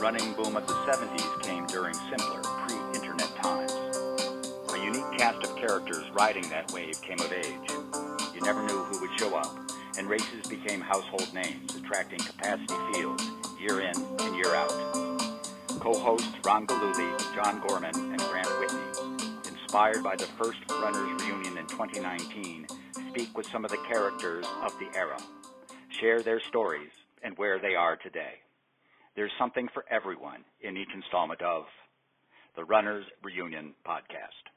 Running boom of the 70s came during simpler, pre-internet times. A unique cast of characters riding that wave came of age. You never knew who would show up, and races became household names, attracting capacity fields year in and year out. Co-hosts Ron Galuli, John Gorman, and Grant Whitney, inspired by the first Runners Reunion in 2019, speak with some of the characters of the era, share their stories, and where they are today. There's something for everyone in each installment of the Runners Reunion Podcast.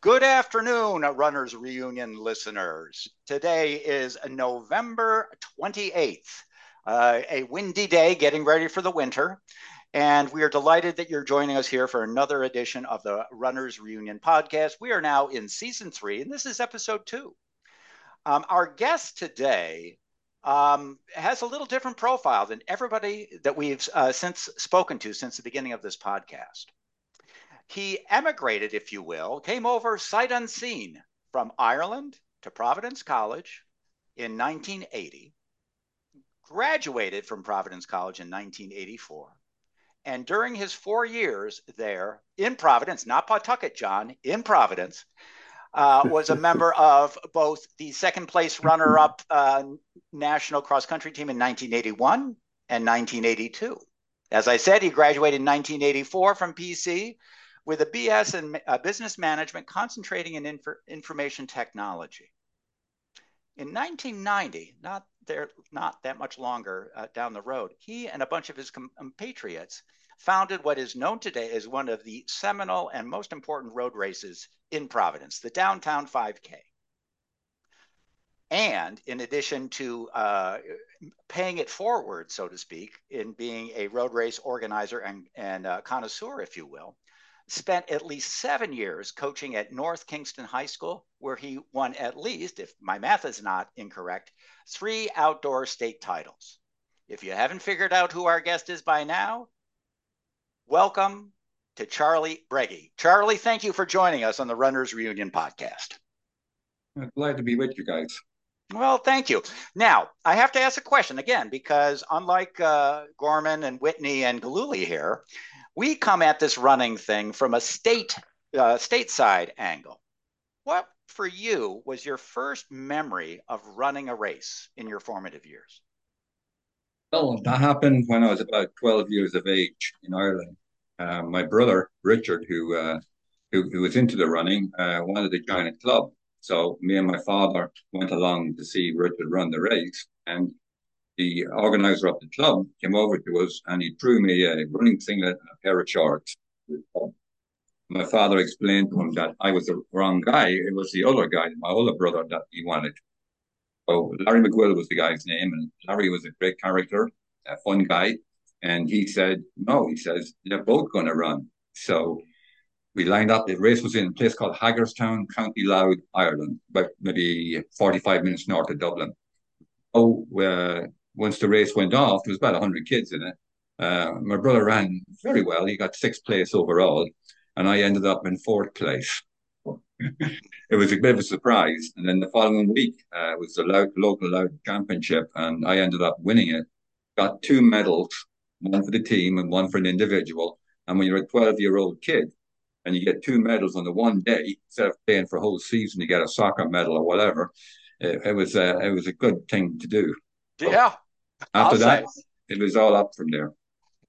Good afternoon, Runners Reunion listeners. Today is November 28th, uh, a windy day getting ready for the winter. And we are delighted that you're joining us here for another edition of the Runners Reunion podcast. We are now in season three, and this is episode two. Um, our guest today um, has a little different profile than everybody that we've uh, since spoken to since the beginning of this podcast he emigrated, if you will, came over sight unseen from Ireland to Providence College in 1980, graduated from Providence College in 1984. And during his four years there in Providence, not Pawtucket, John, in Providence, uh, was a member of both the second place runner up uh, national cross country team in 1981 and 1982. As I said, he graduated in 1984 from PC with a BS in uh, business management concentrating in inf- information technology. In 1990, not there, not that much longer uh, down the road, he and a bunch of his compatriots founded what is known today as one of the seminal and most important road races in Providence, the Downtown 5K. And in addition to uh, paying it forward, so to speak, in being a road race organizer and, and uh, connoisseur, if you will, spent at least seven years coaching at North Kingstown High School, where he won at least, if my math is not incorrect, three outdoor state titles. If you haven't figured out who our guest is by now, welcome to Charlie Breagy. Charlie, thank you for joining us on the Runners Reunion podcast. I'm glad to be with you guys. Well, thank you. Now, I have to ask a question again because unlike uh, Gorman and Whitney and Galuli here, we come at this running thing from a state uh, stateside angle. What for you was your first memory of running a race in your formative years? Well, that happened when I was about 12 years of age in Ireland. Uh, my brother, Richard, who, uh, who, who, was into the running, uh, wanted to join a club. So me and my father went along to see Richard run the race. And the organizer of the club came over to us and he threw me a running singlet and a pair of shorts. My father explained to him that I was the wrong guy. It was the other guy, my older brother, that he wanted. So Larry McGill was the guy's name, and Larry was a great character, a fun guy. And he said, No, he says, they're both going to run. So we lined up. The race was in a place called Haggardstown, County Louth, Ireland, about maybe 45 minutes north of Dublin. Oh, uh, once the race went off, there was about 100 kids in it. Uh, my brother ran very well. He got sixth place overall, and I ended up in fourth place. It was a bit of a surprise. And then the following week uh, was the local Louth championship, and I ended up winning it. Got two medals, one for the team and one for an individual. And when you're a 12 year old kid and you get two medals on the one day, instead of playing for a whole season to get a soccer medal or whatever, it, it was uh, it was a good thing to do. Yeah. After I'll that, say. it was all up from there.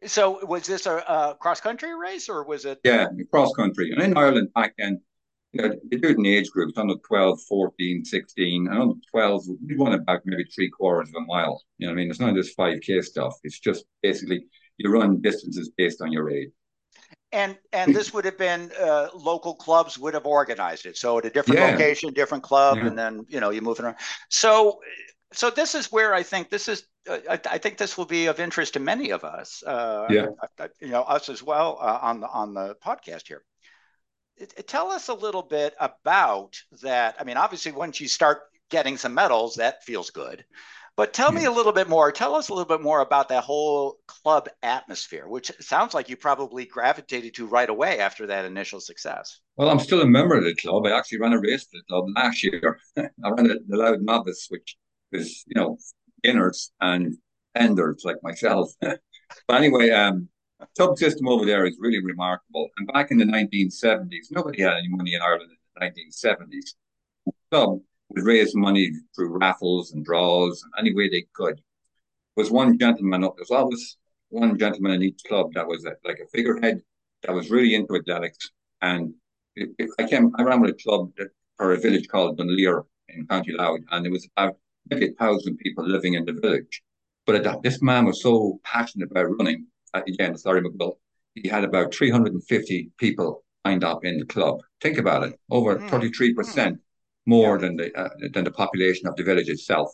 So was this a, a cross country race or was it? Yeah, cross country. And in Ireland back then, you know, they do it in age groups under 12, 14, 16. And under 12, we run it about maybe three quarters of a mile. You know what I mean? It's not just 5K stuff. It's just basically you run distances based on your age. And and this would have been uh, local clubs would have organized it. So at a different yeah. location, different club, yeah. and then you know you move it around. So so this is where I think this is uh, I, I, think this will be of interest to many of us. Uh, yeah. you know, us as well uh, on the on the podcast here. Tell us a little bit about that. I mean, obviously, once you start getting some medals, that feels good. But tell me a little bit more. Tell us a little bit more about that whole club atmosphere, which sounds like you probably gravitated to right away after that initial success. Well, I'm still a member of the club. I actually ran a race for the club last year. I ran the Louth Novice, which is, you know, beginners and enders like myself. but anyway, um, club system over there is really remarkable. And back in the 1970s, nobody had any money in Ireland in the 1970s. The club would raise money through raffles and draws and any way they could. There was one gentleman, there was always one gentleman in each club that was a, like a figurehead that was really into athletics. And it, it, I came, I ran with a club that, for a village called Dunleer in County Louth, and there was about maybe a thousand people living in the village. But this man was so passionate about running. Again, sorry, McGill. He had about 350 people signed up in the club. Think about it, over mm. 33% more yeah. than the uh, than the population of the village itself.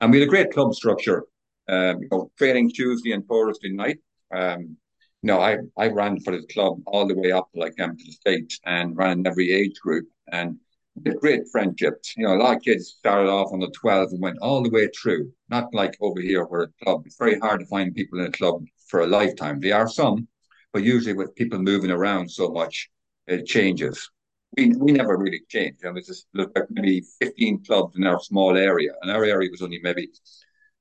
And we had a great club structure. Um, you know, training Tuesday and Thursday night. Um, you know, I, I ran for the club all the way up to like um, to the States and ran in every age group and great friendships. You know, a lot of kids started off on the 12 and went all the way through. Not like over here where a club, it's very hard to find people in a club for a lifetime. There are some, but usually with people moving around so much, it changes. We, we never really changed. I mean, just look at maybe 15 clubs in our small area, and our area was only maybe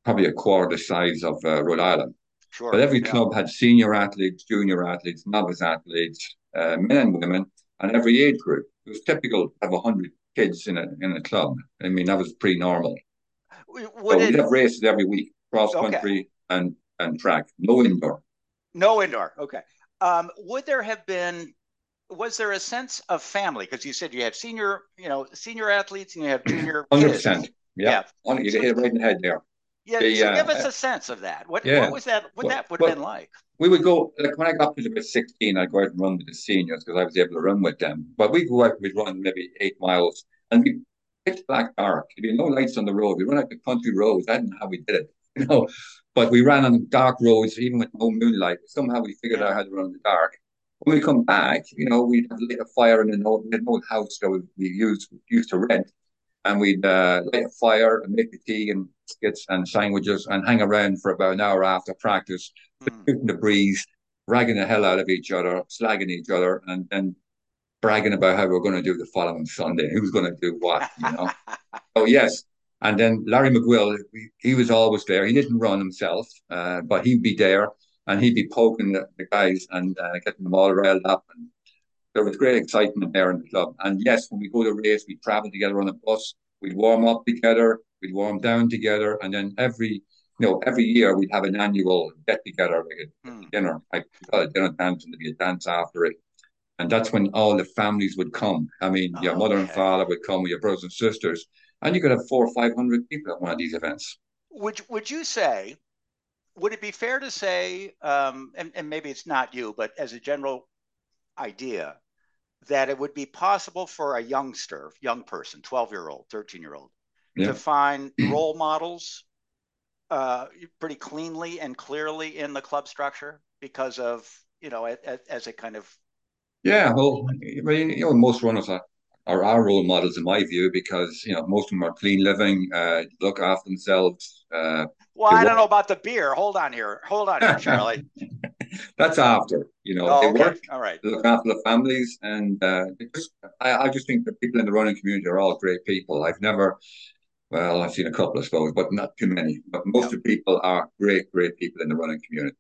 probably a quarter the size of uh, Rhode Island. Sure. But every yeah. club had senior athletes, junior athletes, novice athletes, uh, men and women, and every age group. It was typical to have 100 kids in a, in a club. I mean, that was pretty normal. Would so it... we'd have races every week, cross country okay. and, and track, no indoor. No indoor. Okay. Um, would there have been was there a sense of family because you said you have senior you know senior athletes and you have junior 100% kids. yeah, yeah. you hit it right in the head there yeah, the, so give us uh, a sense of that. What, yeah. what was that? What well, that would have well, been like? We would go like when I got to about sixteen, I'd go out and run with the seniors because I was able to run with them. But we go out, we'd run maybe eight miles, and we pitch black dark. There'd be no lights on the road. We run out the country roads. I don't know how we did it, you know. But we ran on dark roads, even with no moonlight. Somehow we figured out how to run in the dark. When we come back, you know, we'd have lit a fire in an old, an old house that we used used to rent, and we'd uh, light a fire and make the tea and biscuits and sandwiches and hang around for about an hour after practice, mm. shooting the breeze, ragging the hell out of each other, slagging each other, and then bragging about how we're going to do the following Sunday, who's going to do what, you know. oh yes, and then Larry McGill, he was always there. He didn't run himself, uh, but he'd be there and he'd be poking the, the guys and uh, getting them all riled up. And there was great excitement there in the club. And yes, when we go to race, we travel together on a bus. We'd warm up together. We'd warm down together, and then every you know every year we'd have an annual get together, like a mm. dinner, like a dinner dance, and there'd be a dance after it. And that's when all the families would come. I mean, oh, your mother okay. and father would come with your brothers and sisters, and you could have four or five hundred people at one of these events. Would Would you say? Would it be fair to say, um, and, and maybe it's not you, but as a general idea, that it would be possible for a youngster, young person, 12 year old, 13 year old, yeah. to find role models uh, pretty cleanly and clearly in the club structure because of, you know, as, as a kind of. Yeah, well, you know, most runners are, are our role models in my view because, you know, most of them are clean living, uh, look after themselves. Uh, well, I don't know about the beer. Hold on here. Hold on here, Charlie. That's after, you know, oh, they okay. work, all right, they look after the families, and uh, just, I, I just think that people in the running community are all great people. I've never, well, I've seen a couple, of suppose, but not too many. But most yeah. of the people are great, great people in the running community.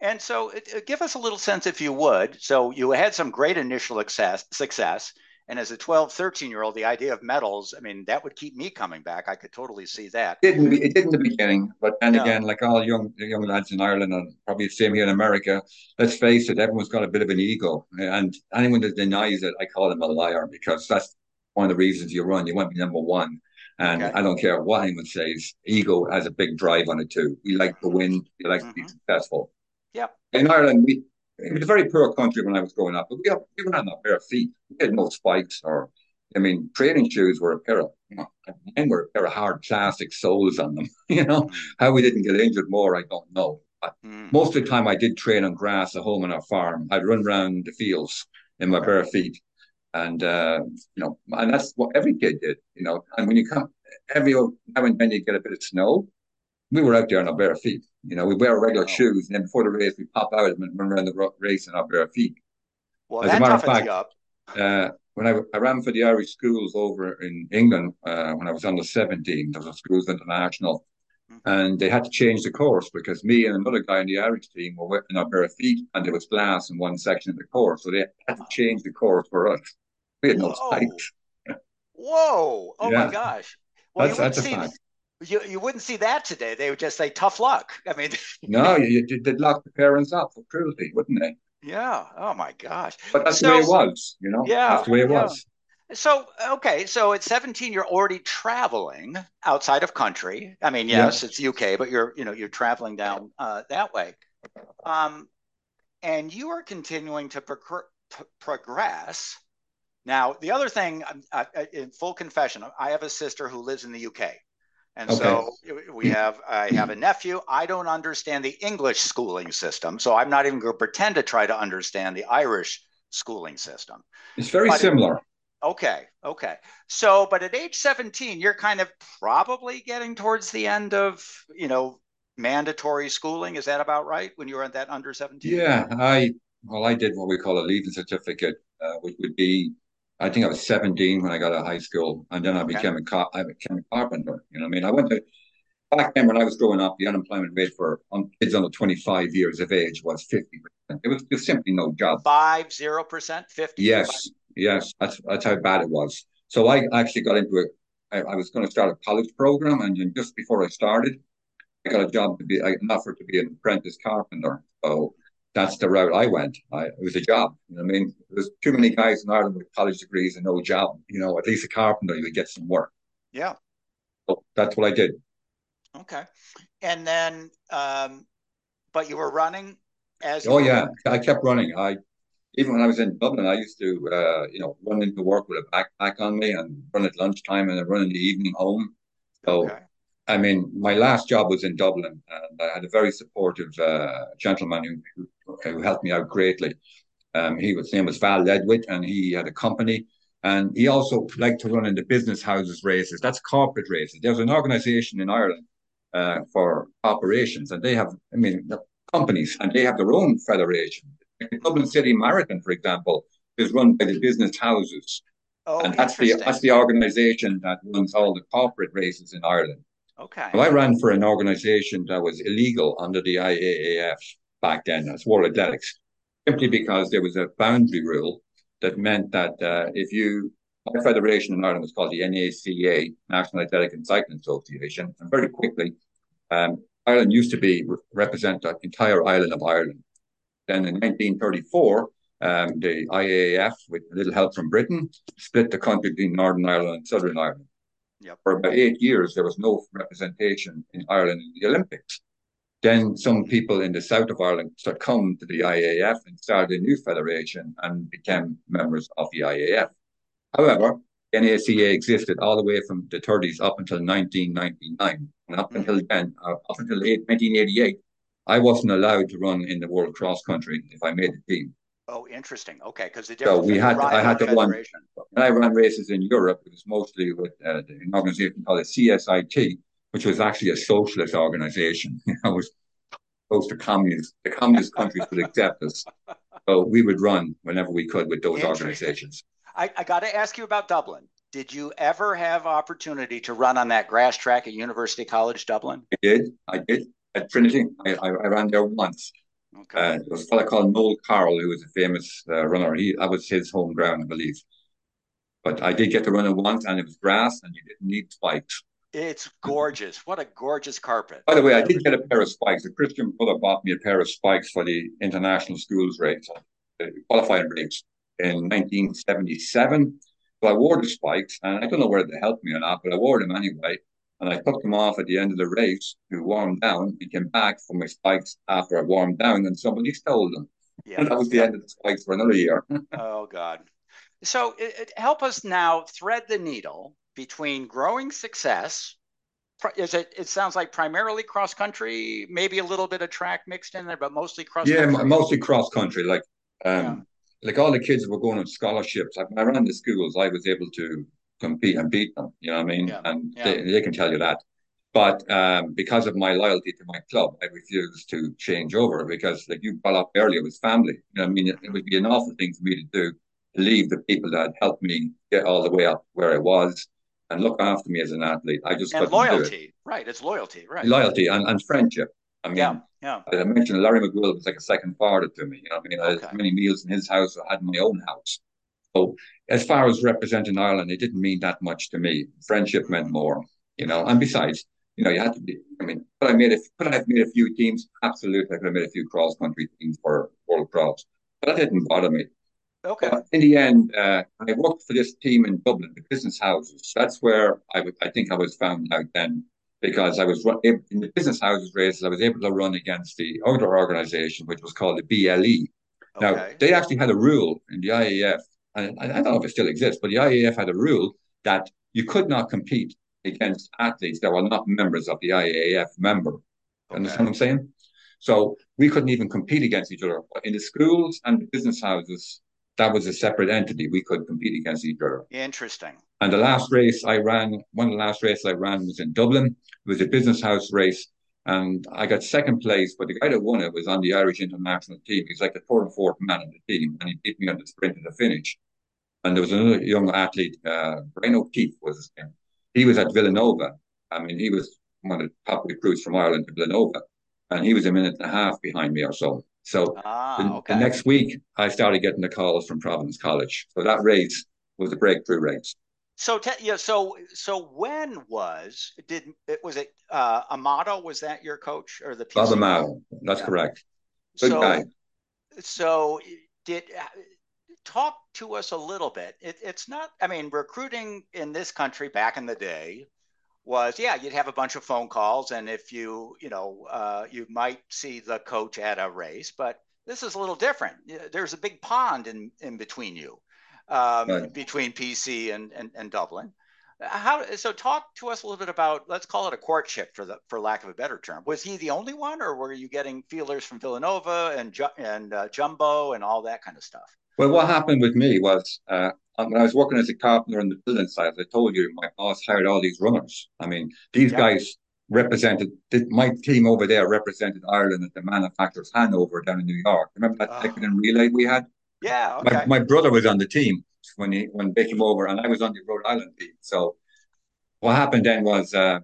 And so, give us a little sense, if you would. So, you had some great initial success. Success. And as a 12, 13 year old, the idea of medals, I mean, that would keep me coming back. I could totally see that. It didn't, it did in the beginning, but then no. again, like all young young lads in Ireland and probably the same here in America, let's face it, everyone's got a bit of an ego. And anyone that denies it, I call them a liar because that's one of the reasons you run. You want to be number one. And okay. I don't care what anyone says, ego has a big drive on it too. We like to win, we like mm-hmm. to be mm-hmm. successful. Yep. In Ireland, we it was a very poor country when I was growing up, but we, we were on of feet. We had no spikes or, I mean, training shoes were a pair of, you know, mine were a pair of hard plastic soles on them. you know, mm. how we didn't get injured more, I don't know. But mm. most of the time I did train on grass at home on our farm. I'd run around the fields in my bare feet. And, uh, you know, and that's what every kid did, you know. And when you come, every now and then you get a bit of snow, we were out there on our bare feet. You know, we wear regular wow. shoes, and then before the race, we pop out and run around the race in our bare feet. Well, As a matter of fact, uh, when I, I, ran for the Irish schools over in England uh, when I was under 17, there was a schools international, and they had to change the course because me and another guy in the Irish team were whipping up our bare feet, and there was glass in one section of the course, so they had to change the course for us. We had no Whoa. spikes. Whoa! Oh Yeah. my gosh! Well, That's that's a fact. You you wouldn't see that today. They would just say tough luck. I mean, No, you, they'd lock the parents up for cruelty, wouldn't they? yeah. Oh my gosh. But that's the way it So was, you know. yeah, That's the way it yeah. was. So okay, so at 17 you're already traveling outside of country. I mean, Yeah. yes, it's UK, but you're you know you're traveling down uh, that way. Um, and you are continuing to progr- p- progress. Now, the other thing, um, in full confession, I have a sister who lives in the UK. And Okay. so we have, I have a nephew. I don't understand the English schooling system. So I'm not even going to pretend to try to understand the Irish schooling system. It's very But- similar. Okay. Okay. So, but at age 17, you're kind of probably getting towards the end of, you know, mandatory schooling. Is that about right when you were at that under 17? Yeah, I well, I did what we call a leaving certificate, uh, which would be, I think I was 17 when I got out of high school, and then I Okay. became a car I became a carpenter. You know, what I mean, I went to back then when I was growing up, the unemployment rate for um, kids under 25 years of age was 50%. There was just simply no job. Five, zero percent, 50? Yes, yes, that's that's how bad it was. So I actually got into it. I, was going to start a college program, and then just before I started, I got a job to be I- an offer to be an apprentice carpenter. So that's the route I went. I, it was a job. You know I mean, there's too many guys in Ireland with college degrees and no job. You know, at least a carpenter, you would get some work. Yeah. So that's what I did. Okay. And then, um, but you were running as Oh you were- yeah, I kept running. I even when I was in Dublin, I used to uh, you know run into work with a backpack on me and run at lunchtime and then run in the evening home. So Okay. I mean, my last job was in Dublin, and I had a very supportive uh, gentleman who, who who helped me out greatly. Um, he was his name was Val Ledwith, and he had a company, and he also liked to run in the business houses races. That's corporate races. There's an organisation in Ireland uh, for operations, and they have, I mean, companies, and they have their own federation. The Dublin City Marathon, for example, is run by the business houses, Oh, and that's the that's the organisation that runs all the corporate races in Ireland. Okay. Well, I ran for an organization that was illegal under the IAAF back then, that's World Athletics, simply because there was a boundary rule that meant that uh, if you, my federation in Ireland was called the NACA, National Athletic and Cycling Association, and very quickly, um, Ireland used to be represent the entire island of Ireland. Then in 1934, um, the IAAF, with a little help from Britain, split the country between Northern Ireland and Southern Ireland Yep. for about eight years, there was no representation in Ireland in the Olympics. Then some people in the south of Ireland coming to the IAF and started a new federation and became members of the IAF. However, NACA existed all the way from the 30s up until 1999. And up until then, uh, up until 1988, I wasn't allowed to run in the world cross country if I made the team. Oh, interesting. Okay, because the So we had to- I had to run. When I ran races in Europe, it was mostly with uh, an organization called the CSIT, which was actually a socialist organization. I was close to communists. The communist countries would accept us. So we would run whenever we could with those organizations. I, I got to ask you about Dublin. Did you ever have opportunity to run on that grass track at University College Dublin? I did. I did. At Trinity, I, I, I ran there once. Okay. Uh, there was a fellow called Noel Carroll, who was a famous uh, runner. He, that was his home ground, I believe. But I did get to run it once, and it was grass, and you didn't need spikes. it's gorgeous. What a gorgeous carpet. By the way, I did get a pair of spikes. A Christian brother bought me a pair of spikes for the international schools race, uh, qualifying race in 1977. So I wore the spikes, and I don't know whether they helped me or not, but I wore them anyway. And I took them off at the end of the race to warm down and came back for my spikes after I warmed down, and somebody stole them. Yeah. And that was the end of the spikes for another year. Oh God. So it, it- help us now thread the needle between growing success. Is it? It sounds like primarily cross country, maybe a little bit of track mixed in there, but mostly cross Yeah, mostly cross country. Like, um, Yeah. like all the kids were going on scholarships. Like when I ran the schools, I was able to compete and beat them. You know what I mean? Yeah, And yeah. they, they can tell you that. But um, because of my loyalty to my club, I refused to change over because, like you brought up earlier, it was family. You know, what I mean, it, it would be an awful thing for me to do to leave the people that helped me get all the way up where I was. and look after me as an athlete. I just and loyalty, right? It's loyalty, right? Loyalty and, and friendship. I mean, yeah, yeah. I mentioned Larry McGill was like a second father to me. You know, I mean, I had many meals in his house. I had my own house. So as far as representing Ireland, it didn't mean that much to me. Friendship meant more, you know. And besides, you know, you had to be. I mean, but I made a, could I have made a few teams? Absolutely, I could have made a few cross country teams for World Cross, but that didn't bother me. Okay. But in the end, uh, I worked for this team in Dublin, the business houses. That's where I, w- I think I was found out then because I was in the business houses races. I was able to run against the other organization, which was called the BLE. Okay. Now they actually had a rule in the and I, I don't know if it still exists, but the IAAF had a rule that you could not compete against athletes that were not members of the IAAF member. Okay. Understand what I'm saying? So we couldn't even compete against each other. But in the schools and the business houses, that was a separate entity. We could compete against each other. Interesting. And the last race I ran, one of the last races I ran was in Dublin. It was a business house race. And I got second place, but the guy that won it was on the Irish international team. He's like the third or fourth man on the team, and he beat me on the sprint at the finish. And there was another young athlete, uh, Brian O'Keefe was his name. He was at Villanova. I mean, he was one of the top recruits from Ireland to Villanova, and he was a minute and a half behind me or so. So ah, the, okay. the, next week, I started getting the calls from Providence College. So that race was a breakthrough race. So te- yeah, so so when was did it was it uh, Amato? Was that your coach or the PC? Bob Amato? That's yeah. correct. Good so, guy. So did talk to us a little bit. It, it's not. I mean, recruiting in this country back in the day was yeah you'd have a bunch of phone calls and if you you know uh, you might see the coach at a race but this is a little different there's a big pond in in between you um, right. between pc and, and and dublin how so talk to us a little bit about let's call it a courtship for the for lack of a better term was he the only one or were you getting feelers from villanova and and uh, jumbo and all that kind of stuff well what happened with me was uh, when I was working as a carpenter on the building site, as I told you my boss hired all these runners. I mean, these yeah. guys represented my team over there represented Ireland at the manufacturers Hanover down in New York. Remember that second uh, relay we had? Yeah. Okay. My, my brother was on the team when he when they came over, and I was on the Rhode Island team. So what happened then was uh,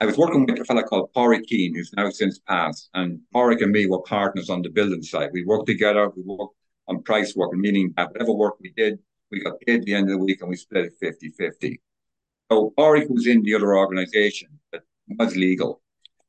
I was working with a fellow called Porrick Keane, who's now since passed, and Porrick and me were partners on the building site. We worked together. We worked on price work, meaning that whatever work we did, we got paid at the end of the week and we split it 50 50. So Porrick was in the other organization that was legal.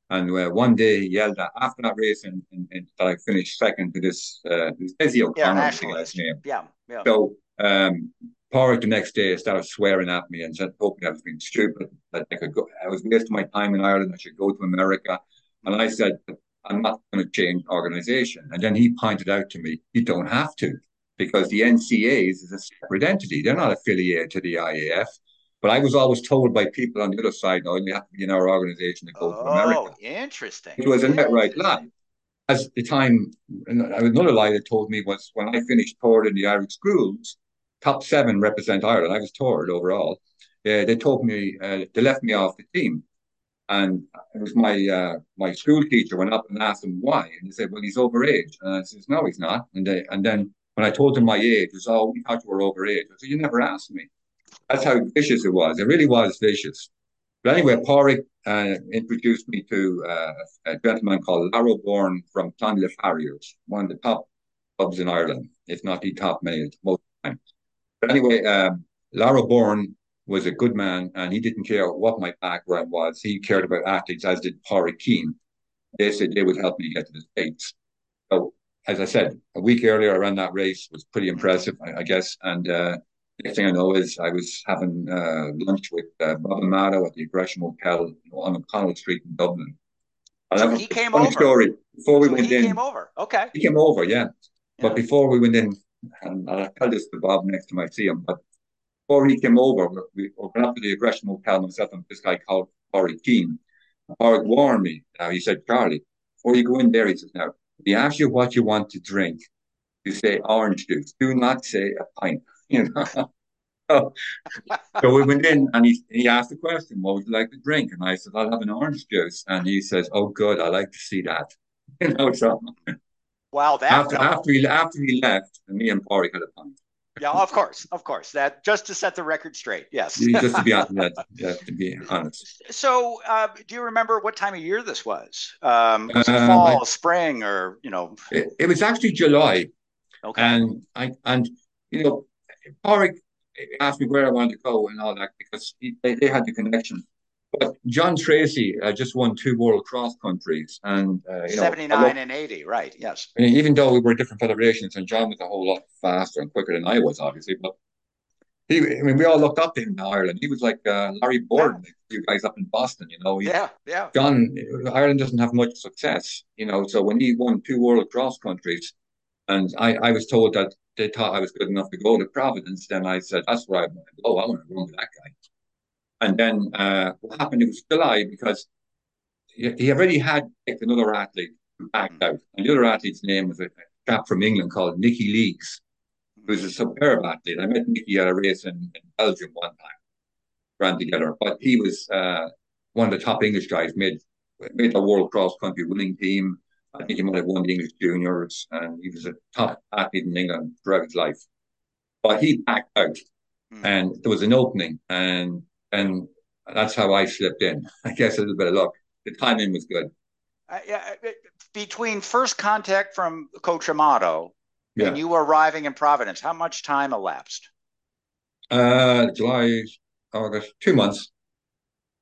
And uh, one day he yelled at, after that race, and, and, and that I finished second to this, uh, this Desi O'Connor, yeah, name. Yeah, yeah. So um, Porrick the next day started swearing at me and said, hoping I was being stupid, that I could go, I was wasting my time in Ireland, I should go to America. And I said, I'm not going to change organization. And then he pointed out to me, you don't have to because the NCAs is a separate entity. They're not affiliated to the IAAF. But I was always told by people on the other side, no, you have to be in our organization to go oh, to America. Oh, interesting. It was a net right lie. As the time, another lie that told me was when I finished third in the Irish schools, top seven represent Ireland. I was third overall. Uh, they told me, uh, they left me off the team. And it was my uh, my school teacher went up and asked him why, and he said, "Well, he's overage." And I says, "No, he's not." And they and then when I told him my age, it was, "Oh, we thought you were overage." I said, "You never asked me." That's how vicious it was. It really was vicious. But anyway, Porrick uh, introduced me to uh, a gentleman called Larrow Bourne from Clonliffe Harriers, one of the top clubs in Ireland, if not the top many most times. But anyway, um, Larrow Bourne was a good man and he didn't care what my background was. He cared about athletes, as did Porrick Keane. They said they would help me get to the States. So, as I said, a week earlier, I ran that race. Was pretty impressive, I, I guess. And uh, next thing I know is I was having uh, lunch with uh, Bob Amato at the Gresham Hotel on O'Connell Street in Dublin. So he came funny over. story. Before we so went he in, came over. Okay. He came over, yeah. yeah. But before we went in, and I'll tell this to Bob next time I see him, but before he came over, we went up to the Gresham hotel, myself and this guy called Porrick Keane. Porrick warned me. Now he said, Charlie, before you go in there, he says, now, he asks you what you want to drink. You say orange juice. Do not say a pint. You know. so, so we went in and he, he asked the question, what would you like to drink? And I said, I'll have an orange juice. And he says, Oh, good, I like to see that. You know, so Wow, that after after he after he left, me and Porrick had a pint. yeah, of course, of course. That just to set the record straight. Yes. just to be honest, yeah, to be honest. So, uh, do you remember what time of year this was? Um, was uh, fall, I, spring, or you know? It, it, was actually July. Okay. And I and you know, Pádraig asked me where I wanted to go and all that because he, they, they had the connection. But John Treacy uh, just won two world cross countries, and uh, you know, 79 and 80, right? Yes. I mean, even though we were different federations, and John was a whole lot faster and quicker than I was, obviously, but he, I mean, we all looked up to him in Ireland. He was like uh, Larry Borden, yeah. you guys up in Boston, you know. He, yeah, yeah. John, Ireland doesn't have much success, you know. So when he won two world cross countries, and I, I was told that they thought I was good enough to go to Providence, then I said, "That's where I want to go. I want to run with that guy." And then uh, what happened? It was July because he, he already had picked another athlete who backed out. And the other athlete's name was a chap from England called Nicky Leakes, was a superb athlete. I met Nicky at a race in, in Belgium one time, ran together. But he was uh, one of the top English guys, made made the world cross country winning team. I think he might have won the English juniors, and he was a top athlete in England throughout his life. But he backed out, mm. and there was an opening, and and that's how I slipped in. I guess a little bit of luck. The timing was good. Uh, yeah, uh, between first contact from Coach Amato yeah. and you arriving in Providence, how much time elapsed? Uh, July, August, two months.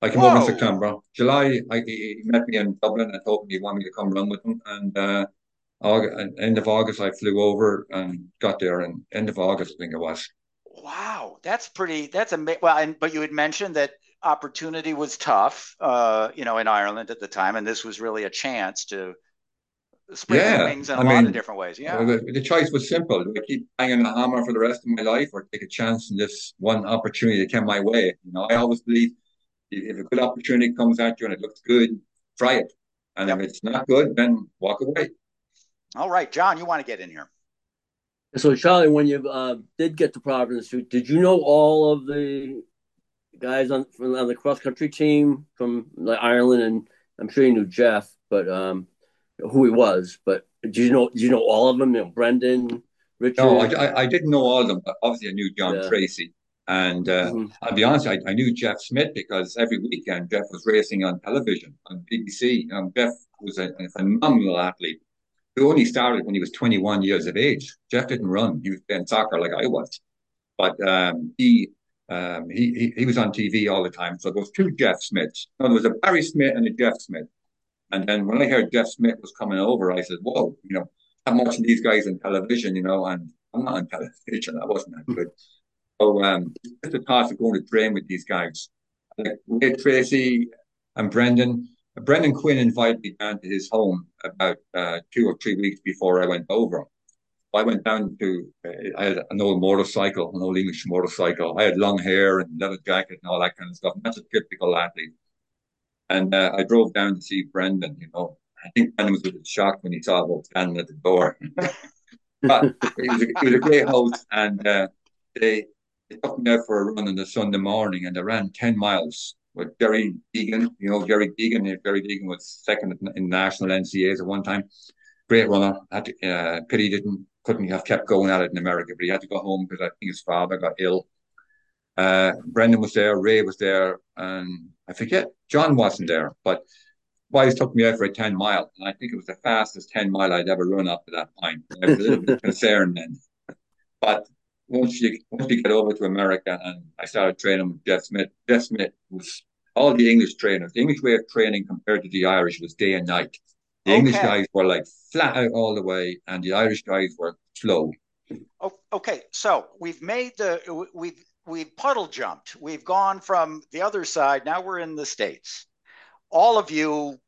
I came Whoa. over in September. July, I, he met me in Dublin and told me he wanted me to come run with him. And uh, August, end of August, I flew over and got there. And end of August, I think it was. Wow, that's pretty. That's a well, and but you had mentioned that opportunity was tough, uh, you know, in Ireland at the time, and this was really a chance to spread yeah, wings in a I lot mean, of different ways. Yeah, the, the, choice was simple: do I keep banging the hammer for the rest of my life, or take a chance in this one opportunity that came my way? You know, I always believe if a good opportunity comes at you and it looks good, try it, and yep. if it's not good, then walk away. All right, John, you want to get in here? So, Charlie, when you uh, did get to Providence, did you know all of the guys on from on the cross country team from like Ireland? And I'm sure you knew Geoff, but um, who he was. But did you know? Did you know all of them? You know, Brendan, Richard. No, I, I didn't know all of them, but obviously I knew John yeah. Treacy. And uh, mm-hmm. I'll be honest, I, I, knew Geoff Smith because every weekend Geoff was racing on television on BBC. Um, Geoff was a, a phenomenal athlete who only started when he was 21 years of age. Geoff didn't run; he was playing soccer like I was. But um, he, um, he, he he was on TV all the time. So there was two Geoff Smiths. No, there was a Barry Smith and a Geoff Smith. And then when I heard Geoff Smith was coming over, I said, "Whoa, you know, I'm watching these guys on television, you know, and I'm not on television. I wasn't that good." So um, just the thought of going to train with these guys, like Ray Treacy and Brendan Brendan Quinn invited me down to his home about uh, two or three weeks before I went over. I went down to, uh, I had an old motorcycle, an old English motorcycle. I had long hair and leather jacket and all that kind of stuff. That's a typical athlete. And uh, I drove down to see Brendan, you know. I think Brendan was a bit shocked when he saw me standing at the door. but he was, a, was a great host. And uh, they, they took me out for a run on the Sunday morning and I ran 10 miles with Gerry Deegan. You know, Gerry Deegan. Gerry Deegan was second in national NCAs at one time. Great runner. Had to, uh, pity didn't couldn't have kept going at it in America, but he had to go home because I think his father got ill. Uh, Brendan was there, Ray was there, and I forget John wasn't there. But Wise took me out for a ten mile, and I think it was the fastest ten mile I'd ever run up to that point. I was a little bit concerned then, but once you once you get over to America, and I started training with Geoff Smith. Geoff Smith was all the English trainers. The English way of training compared to the Irish was day and night. The okay. English guys were like flat out all the way, and the Irish guys were slow. Oh, okay, so we've made the we've we've puddle jumped. We've gone from the other side. Now we're in the states. All of you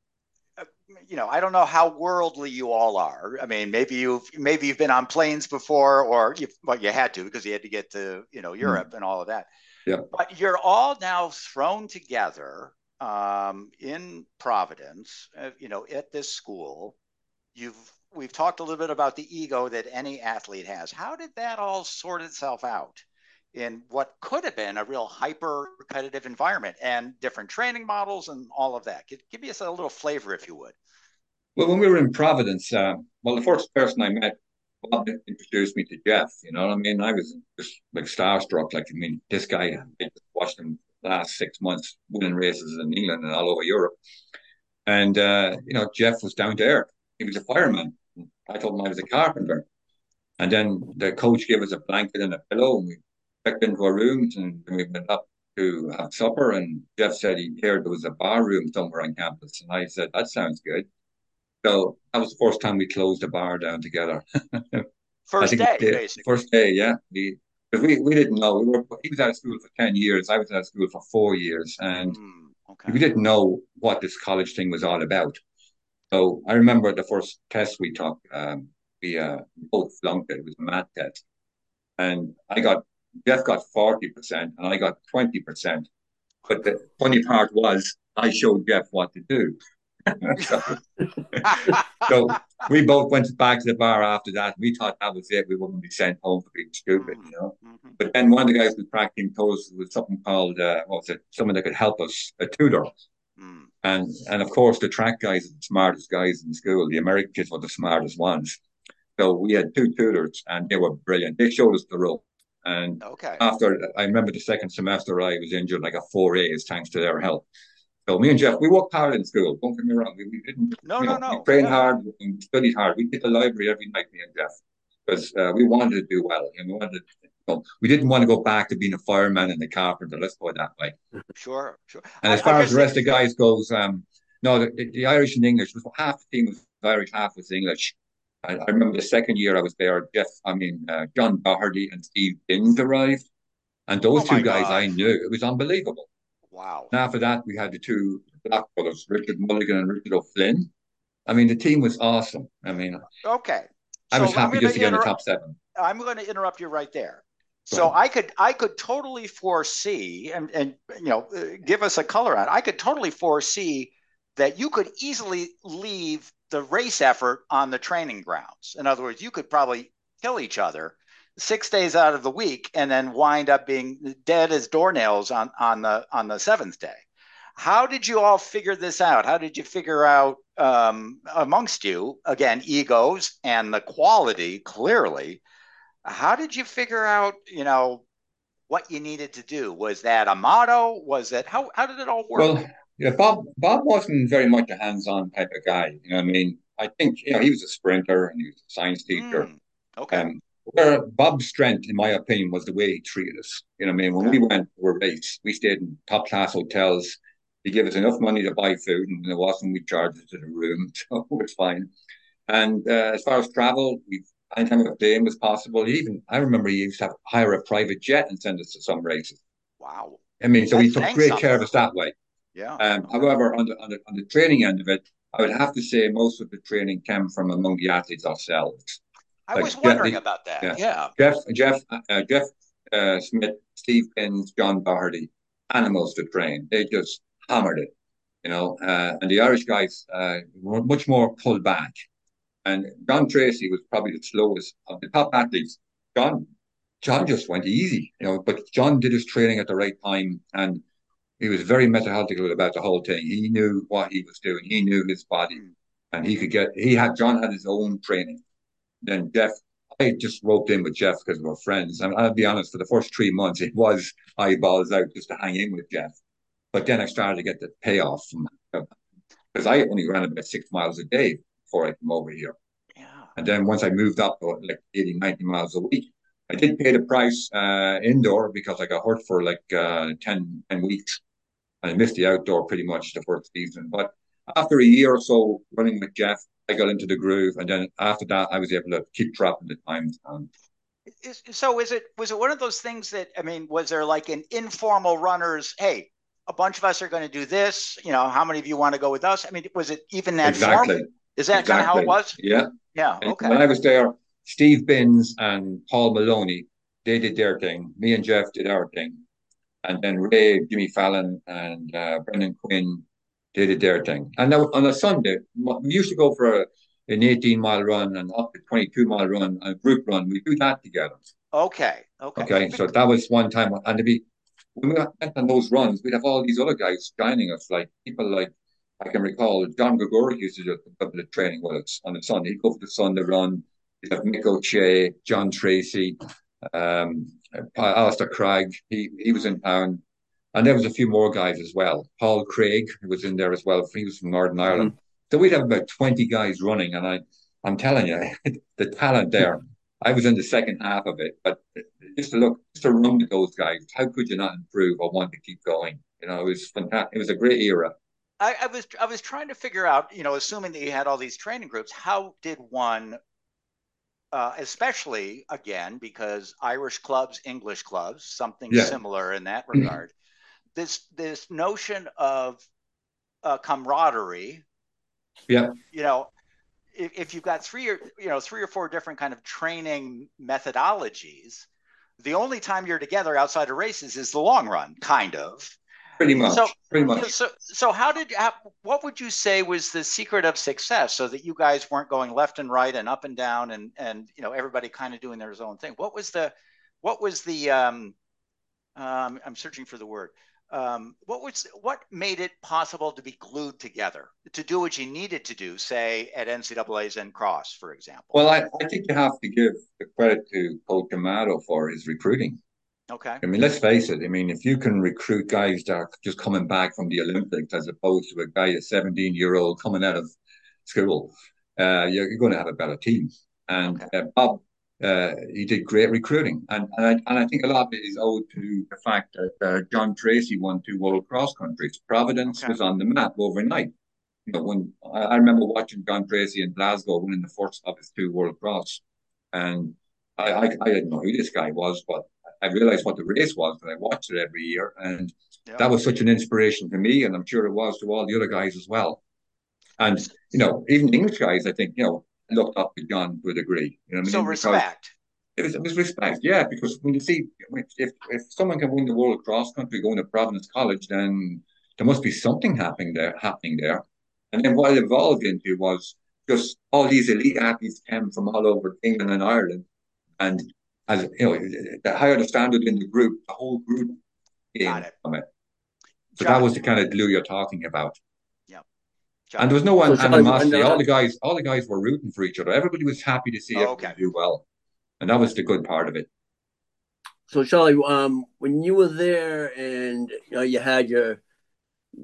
you know, I don't know how worldly you all are. I mean, maybe you've maybe you've been on planes before, or you well, you had to because you had to get to you know Europe mm. and all of that. Yeah. But you're all now thrown together um, in Providence, uh, you know, at this school. You've we've talked a little bit about the ego that any athlete has. How did that all sort itself out? In what could have been a real hyper competitive environment and different training models and all of that. Give, give us a little flavor, if you would. Well, when we were in Providence, uh, well, the first person I met Bob introduced me to Geoff. You know what I mean? I was just like starstruck. Like, I mean, this guy, I watched him last six months winning races in England and all over Europe. And, uh, you know, Geoff was down there. He was a fireman. I told him I was a carpenter. And then the coach gave us a blanket and a pillow, and we checked into our rooms and we went up to have supper. And Geoff said he heard there was a bar room somewhere on campus. And I said, that sounds good. So that was the first time we closed the bar down together. first day, basically. First day, yeah. We, we, we didn't know. We were, he was out of school for 10 years. I was out of school for four years. And mm, okay. we didn't know what this college thing was all about. So I remember the first test we took, um, we uh, both flunked it. It was a math test. And I got, Geoff got 40% and I got 20%. But the funny part was I showed Geoff what to do. so, so, we both went back to the bar after that. We thought that was it. We wouldn't be sent home for being stupid, you know. Mm-hmm. But then one of the guys was practicing toes with something called uh, what was it? Someone that could help us, a tutor. Mm. And and of course the track guys are the smartest guys in school. The American kids were the smartest ones. So we had two tutors and they were brilliant. They showed us the rope. And okay. after I remember the second semester I was injured, I got four A's thanks to their help. So me and Geoff, we worked hard in school. Don't get me wrong. We, we didn't. No, no, know, no. We trained yeah. hard and studied hard. We did the library every night, me and Geoff, because uh, we wanted to do well. And we wanted, know, we didn't want to go back to being a fireman and a carpenter. Let's put it that way. Sure, sure. And as far as the rest of the guys goes, um, no, the, the, Irish and English was half the team was Irish, half was English. I, I remember the second year I was there. Geoff, I mean, uh, John Doherty and Steve Binns arrived, and those oh two guys God. I knew. It was unbelievable. Wow. And after that, we had the two Black brothers, Richard Mulligan and Richard O'Flynn. I mean, the team was awesome. I mean, okay. So I was happy just to get in the top seven. I'm going to interrupt you right there. Go so ahead. I could I could totally foresee and and you know uh, give us a color on. I could totally foresee that you could easily leave the race effort on the training grounds. In other words, you could probably kill each other six days out of the week and then wind up being dead as doornails on on the on the seventh day. How did you all figure this out? How did you figure out um, amongst you again egos and the quality clearly? How did you figure out you know what you needed to do? Was that a motto? Was it how how did it all work? Well, yeah, Bob Bob wasn't very much a hands-on type of guy. You know, I mean, I think you know he was a sprinter and he was a science teacher. Mm, okay. Um, where Bob's strength, in my opinion, was the way he treated us. You know, I mean, when yeah. we went to a race, we stayed in top class hotels he gave us enough money to buy food, and there wasn't we charged it to the room, so it was fine. And uh, as far as travel, we anytime a plane was possible. Even I remember he used to have, hire a private jet and send us to some races. Wow! I mean, so he took great care of us that way. Yeah. Um, however, on the, on the on the training end of it, I would have to say most of the training came from among the athletes ourselves. I like was wondering Geoff, about that. Yeah. yeah. Geoff, Geoff, uh, Geoff uh, Smith, Steve Binns, John Doherty, animals to train. They just hammered it, you know. Uh, and the Irish guys uh, were much more pulled back. And John Treacy was probably the slowest of the top athletes. John, John just went easy, you know. But John did his training at the right time, and he was very methodical about the whole thing. He knew what he was doing. He knew his body, and he could get. He had John had his own training. Then Geoff I just roped in with Geoff because we were friends. And I'll be honest, for the first three months, it was eyeballs out just to hang in with Geoff. But then I started to get the payoff from because I only ran about six miles a day before I came over here. Yeah. And then once I moved up to like 80, 90 miles a week, I did pay the price uh, indoor because I got hurt for like uh, 10, 10 weeks. I missed the outdoor pretty much the first season. But after a year or so running with Geoff, I got into the groove. And then after that, I was able to keep dropping the times. Um, so is it was it one of those things that I mean was there like an informal runners hey a bunch of us are going to do this. You know, how many of you want to go with us? I mean, was it even that exactly. form? Is that exactly. kind of how it was? Yeah. Yeah. Okay. when I was there, Steve Binns and Paul Maloney, they did their thing. Me and Geoff did our thing. And then Ray, Jimmy Fallon, and uh, Brendan Quinn, did their thing. And now on a Sunday, we used to go for a, an 18 mile run and up to 22 mile run, a group run. We do that together. Okay. Okay. Okay. So that was one time. And to be when we went on those runs, we'd have all these other guys joining us, like people like I can recall John Gregorek used to do a couple of training with us on the Sunday. He'd go for the Sunday run. You have Mick O'Shea, John Treacy, um, Alistair Craig. He he was in town, and there was a few more guys as well. Paul Craig was in there as well. He was from Northern mm-hmm. Ireland. So we'd have about twenty guys running, and I I'm telling you, the talent there. I was in the second half of it, but just to look, just to run with those guys, how could you not improve or want to keep going? You know, it was fantastic. It was a great era. I, I, was I was trying to figure out, you know, assuming that you had all these training groups, how did one, uh, especially again because Irish clubs, English clubs, something yeah. similar in that mm-hmm. regard, this this notion of uh, camaraderie. Yeah. You know, if, if you've got three or you know three or four different kind of training methodologies, the only time you're together outside of races is the long run, kind of. Pretty much. So, pretty much. So, so how did how, what would you say was the secret of success, so that you guys weren't going left and right and up and down, and and you know everybody kind of doing their own thing? What was the what was the um, um I'm searching for the word. Um, what was what made it possible to be glued together to do what you needed to do, say at NCAA's and Cross, for example? Well, I, I think you have to give the credit to Coach Amato for his recruiting. Okay. I mean, let's face it. I mean, if you can recruit guys that are just coming back from the Olympics as opposed to a guy, a 17 year old coming out of school, uh, you're, you're, going to have a better team. And okay. uh, Bob, uh, he did great recruiting. And, and I, and, I, think a lot of it is owed to the fact that uh, John Treacy won two world cross countries. Providence okay. was on the map overnight. You know, when I, I remember watching John Treacy in Glasgow winning the first of his two world cross. And I, I, I didn't know who this guy was, but I realized what the race was because I watched it every year, and yeah. that was such an inspiration to me, and I'm sure it was to all the other guys as well. And you know, even English guys, I think you know looked up to John to a degree. You know, so I mean? respect. It was, it was respect, yeah. Because when you see if if someone can win the world cross country going to Providence College, then there must be something happening there. Happening there, and then what it evolved into was just all these elite athletes came from all over England and Ireland, and as you know, the higher the standard in the group, the whole group gained from it. So John. that was the kind of glue you're talking about. Yeah. John. And there was no one so animosity. All the guys, all the guys were rooting for each other. Everybody was happy to see oh, everybody okay. do well, and that was the good part of it. So Charlie, um, when you were there, and you know, you had your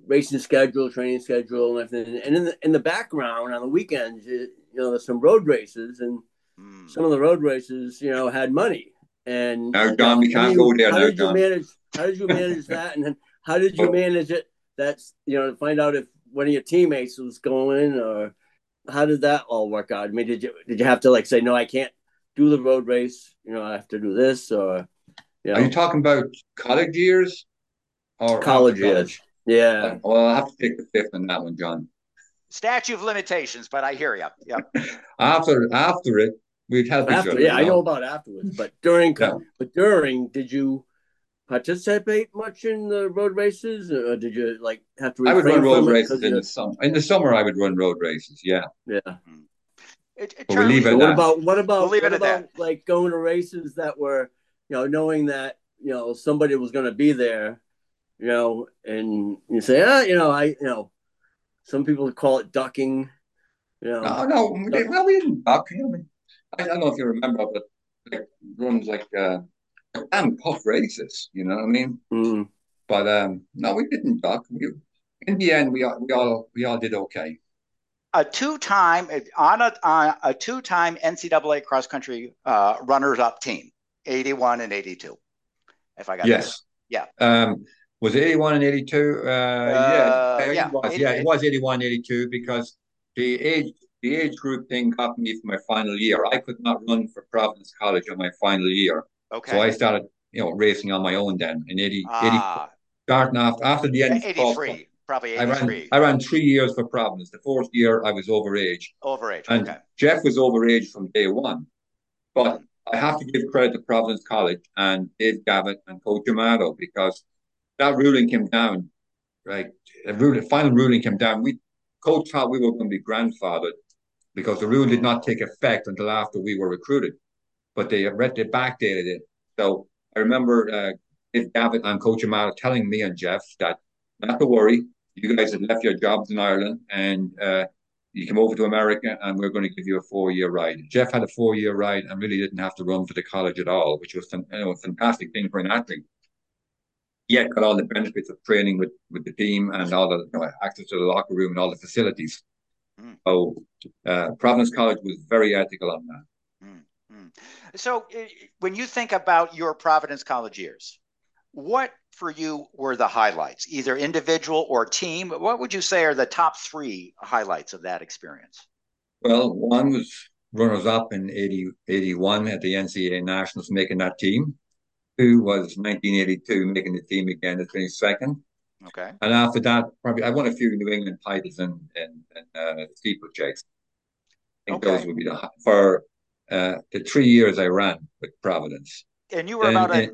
racing schedule, training schedule, and everything, and in the in the background on the weekends, you, you know, there's some road races and Mm. Some of the road races, you know, had money. And no, John, we can't you, go there. How no, did you manage? How did you manage that? And how did you manage it? That's you know, to find out if one of your teammates was going, or how did that all work out? I mean, did you did you have to like say no, I can't do the road race? You know, I have to do this, or you know? Are you talking about college years? Or college years? Yeah. Well, I'll have to take the fifth on that one, John. Statute of limitations, but I hear you. Yeah. after after it, we'd help after, each other. Yeah, know? I know about afterwards, but during, yeah. but during, did you participate much in the road races, or did you like have to? I would run road races in the summer. In the summer, I would run road races. Yeah, yeah. Hmm. It, it we'll leave it what about what about we'll what about like going to races that were you know knowing that you know somebody was going to be there, you know, and you say ah you know I you know some people call it ducking. You know, no, no, we, well we didn't duck. I mean, I don't know if you remember, but like runs like uh, damn tough races. You know what I mean? Mm. But um, no, we didn't duck. We, in the end, we all we all we all did okay. A two-time on a on a two-time NCAA cross country uh, runners-up team, eighty-one and eighty-two. If I got yes, that. yeah. Um, was it 81 and 82? Uh, uh, yeah, yeah, it was. Yeah, it was 81, 82 because the age the age group thing got me for my final year. I could not run for Providence College on my final year. Okay. So I started, you know, racing on my own then in 80, ah. 80 starting after, after the end. 83, probably 83. I ran, I ran three years for Providence. The fourth year I was overage. Overage, and okay. Geoff was overage from day one. But I have to give credit to Providence College and Dave Gavitt and Coach Amato because that ruling came down, right? The ruling, final ruling came down. We coach thought we were going to be grandfathered because the rule did not take effect until after we were recruited, but they they backdated it. So I remember uh, David and Coach Amato telling me and Geoff that not to worry, you guys had left your jobs in Ireland and uh, you come over to America and we're going to give you a four year ride. Geoff had a four year ride and really didn't have to run for the college at all, which was you know, a fantastic thing for an athlete. Yet got all the benefits of training with, with the team and all the you know, access to the locker room and all the facilities. Mm. So uh, Providence College was very ethical on that. Mm. Mm. So when you think about your Providence College years, what for you were the highlights, either individual or team? What would you say are the top three highlights of that experience? Well, one was runners up in 80, 81 at the NCAA Nationals, making that team. Two was 1982, making the team again, the 22nd. Okay. And after that, probably I won a few New England titles and and, and uh, steeplechase. I think okay. those would be the for uh, the three years I ran with Providence. And you were about a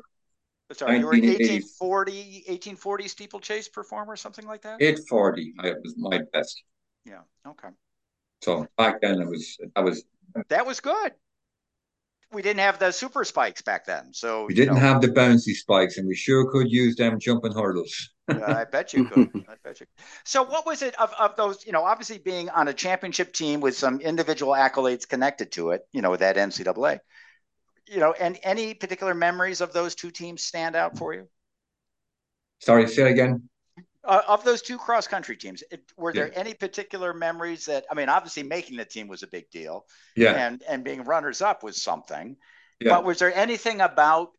Sorry, you were an 1840, 1840 steeplechase performer, something like that? 840 I was my best. Yeah, okay. So back then it was, I was. That was good. We didn't have the super spikes back then. So we didn't know. have the bouncy spikes and we sure could use them jumping hurdles. yeah, I bet you could. I bet you. So what was it of, of those, you know, obviously being on a championship team with some individual accolades connected to it, you know, with that NCAA you know, and any particular memories of those two teams stand out for you? Sorry, say it again. Uh, of those two cross country teams, it, were there yeah. any particular memories that I mean, obviously making the team was a big deal, yeah, and and being runners up was something. Yeah. But was there anything about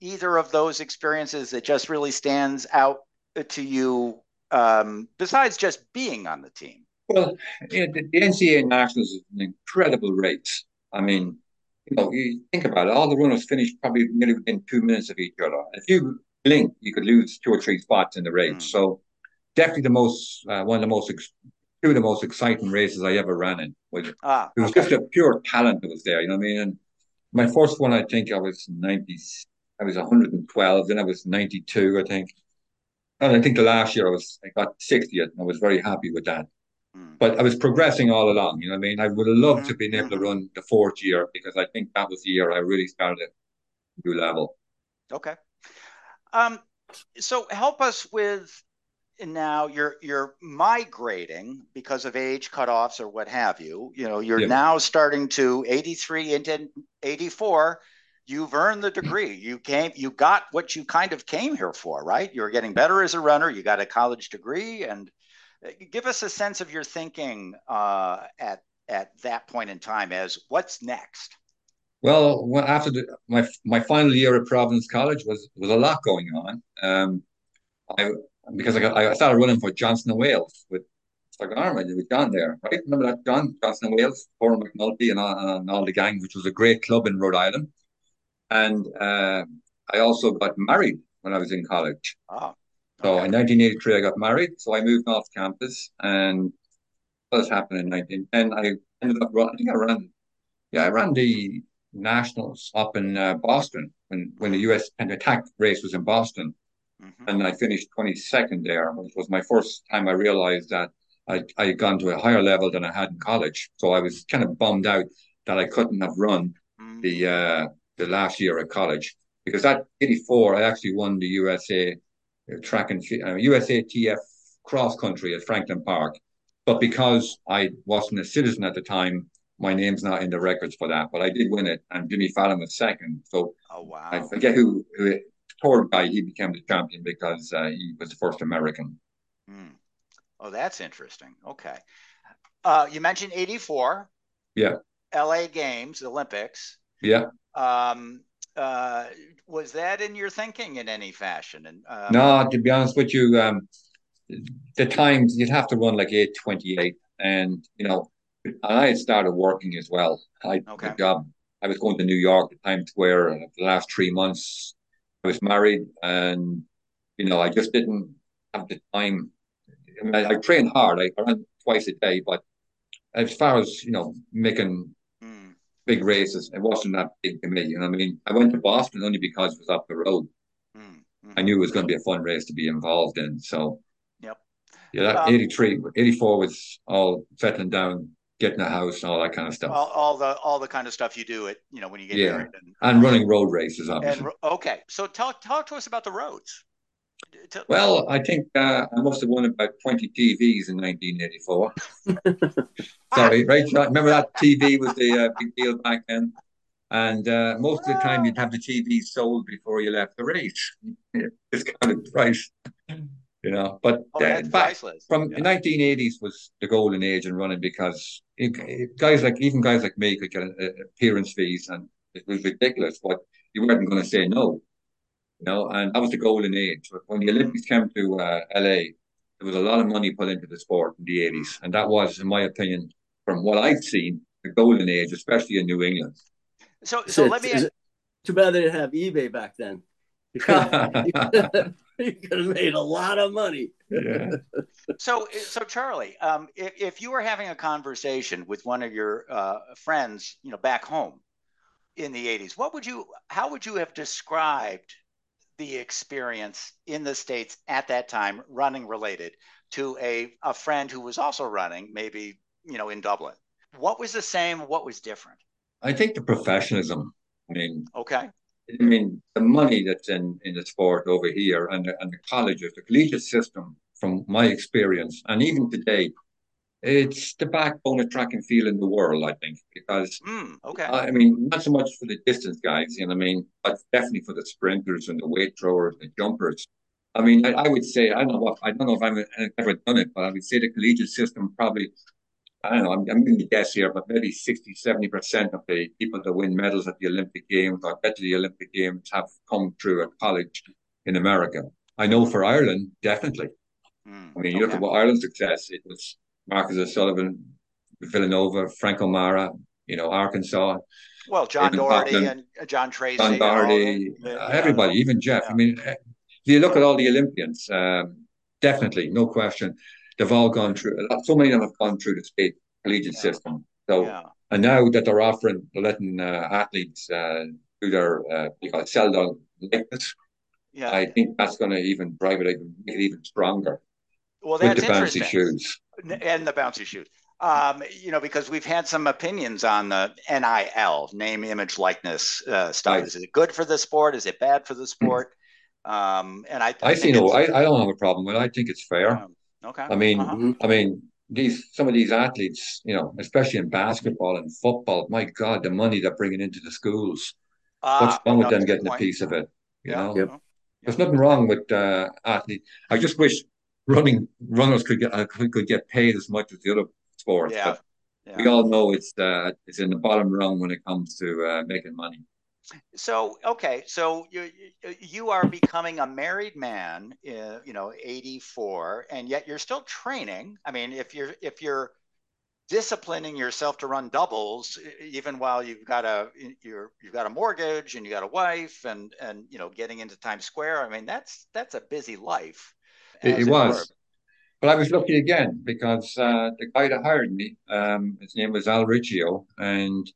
either of those experiences that just really stands out to you um, besides just being on the team? Well, the, the NCAA Nationals is an incredible race. I mean, you know, you think about it, all the runners finished probably nearly within two minutes of each other. If you blink, you could lose two or three spots in the race. Mm. So definitely the most, uh, one of the most, ex- two of the most exciting races I ever ran in. Was, ah, it was okay. just a pure talent that was there, you know what I mean? And my first one, I think I was 90, I was 112, then I was 92, I think. And I think the last year I was, I got 60th and I was very happy with that. Mm. But I was progressing all along. You know what I mean? I would have loved mm-hmm. to be able to mm-hmm. run the fourth year because I think that was the year I really started at new level. Okay. Um, so help us with now you're you're migrating because of age cutoffs or what have you. You know, you're now starting to 83 into 84. You've earned the degree. You came, you got what you kind of came here for, right? You're getting better as a runner. You got a college degree, and give us a sense of your thinking uh, at at that point in time as what's next. Well, after the, my my final year at Providence College was was a lot going on. Um, I because I got I started running for Johnson and Wales with Stockarma with John there, right? Remember that John Johnson and Wales, Paul McNulty, and all, and all the gang, which was a great club in Rhode Island. And uh, I also got married when I was in college. Oh. So in 1983, I got married. So I moved off campus, and what happened in 19? And I ended up running. I think I ran. Yeah, I ran the nationals up in uh, Boston when when the U.S. and attack race was in Boston, mm-hmm. and I finished 22nd there, which was my first time I realized that I I had gone to a higher level than I had in college. So I was kind of bummed out that I couldn't have run mm-hmm. the uh, the last year at college because that 84 I actually won the USA track and uh, USATF cross country at Franklin Park. But because I wasn't a citizen at the time, my name's not in the records for that. But I did win it, and Jimmy Fallon was second. So oh, wow. I forget who, who poor guy he became the champion because uh, he was the first American. Hmm. Oh, that's interesting. Okay. Uh, you mentioned 84. Yeah. LA Games, Olympics. Yeah. Um, uh, was that in your thinking in any fashion? And um, no, to be honest with you, um, the times you'd have to run like eight twenty eight, and you know, I had started working as well. I okay. job. I was going to New York at Times Square, and the last three months, I was married, and you know, I just didn't have the time. I, mean, I, I trained hard. I, I ran twice a day, but as far as you know, making big races. It wasn't that big to me. You know I mean? I went to Boston only because it was up the road. Mm-hmm. I knew it was going to be a fun race to be involved in. So, yep. Yeah, that um, 83, 84 was all settling down, getting a house, and all that kind of stuff. All, all, the all the kind of stuff you do it, you know, when you get yeah. married. And, and running road races, obviously. And, okay, so talk talk to us about the roads. Well, I think uh, I must have won about 20 TVs in 1984. Sorry, right? Remember that TV was the uh, big deal back then? And uh, most of the time, you'd have the TV sold before you left the race. Discounted price, you know. But oh, uh, back from yeah. the 1980s was the golden age in running because it, guys like even guys like me could get appearance fees, and it was ridiculous. But you weren't going to say no you know, and that was the golden age. When the Olympics came to uh, LA, there was a lot of money put into the sport in the 80s. And that was, in my opinion, from what I've seen, the golden age, especially in New England. So, so let me. Too bad they didn't have eBay back then. you could have made a lot of money. Yeah. so, so Charlie, um, if, if you were having a conversation with one of your uh, friends, you know, back home in the '80s, what would you, how would you have described the experience in the states at that time running related to a, a friend who was also running maybe you know in dublin what was the same what was different i think the professionalism i mean okay i mean the money that's in in the sport over here and the, and the colleges the collegiate system from my experience and even today it's the backbone of track and field in the world, I think, because mm, okay. I mean, not so much for the distance guys, you know, I mean, but definitely for the sprinters and the weight throwers, and the jumpers. I mean, I, I would say I don't know what I don't know if I've ever done it, but I would say the collegiate system probably. I don't know. I'm, I'm going to guess here, but maybe 60, 70 percent of the people that win medals at the Olympic Games or get to the Olympic Games have come through a college in America. I know for Ireland, definitely. Mm, I mean, you okay. look at what Ireland's success. It was Marcus O'Sullivan, Villanova, Frank O'Mara, you know, Arkansas. Well, John Doherty and John Treacy. John Doherty, uh, everybody, even Geoff. Yeah. I mean, if you look at all the Olympians, um, definitely, no question, they've all gone through, so many of them have gone through the state collegiate yeah. system. So, yeah. and now that they're offering, they're letting uh, athletes uh, do their, uh, you call it, sell their likeness. Yeah. I think that's going to even drive it, even, make it even stronger. Well, that's with the bouncy shoes and the bouncy shoes. Um, you know, because we've had some opinions on the NIL, name, image, likeness uh, stuff. Right. Is it good for the sport? Is it bad for the sport? Um, and I, I, I see no, I, I don't have a problem with. it. I think it's fair. Um, okay. I mean, uh-huh. I mean, these some of these athletes, you know, especially in basketball and football. My God, the money they're bringing into the schools. Uh, What's wrong with them getting a piece of it? You yeah. know, yep. there's nothing wrong with uh, athletes. I just wish running runners could get uh, could get paid as much as the other sports. Yeah. But yeah. we all know it's uh, it's in the bottom rung when it comes to uh, making money. So okay, so you you are becoming a married man, uh, you know, eighty four, and yet you're still training. I mean, if you're if you're disciplining yourself to run doubles even while you've got a you're you've got a mortgage and you got a wife and and you know getting into Times Square I mean that's that's a busy life it, it was. But I was lucky again because uh, the guy that hired me, um, his name was Al Riccio, and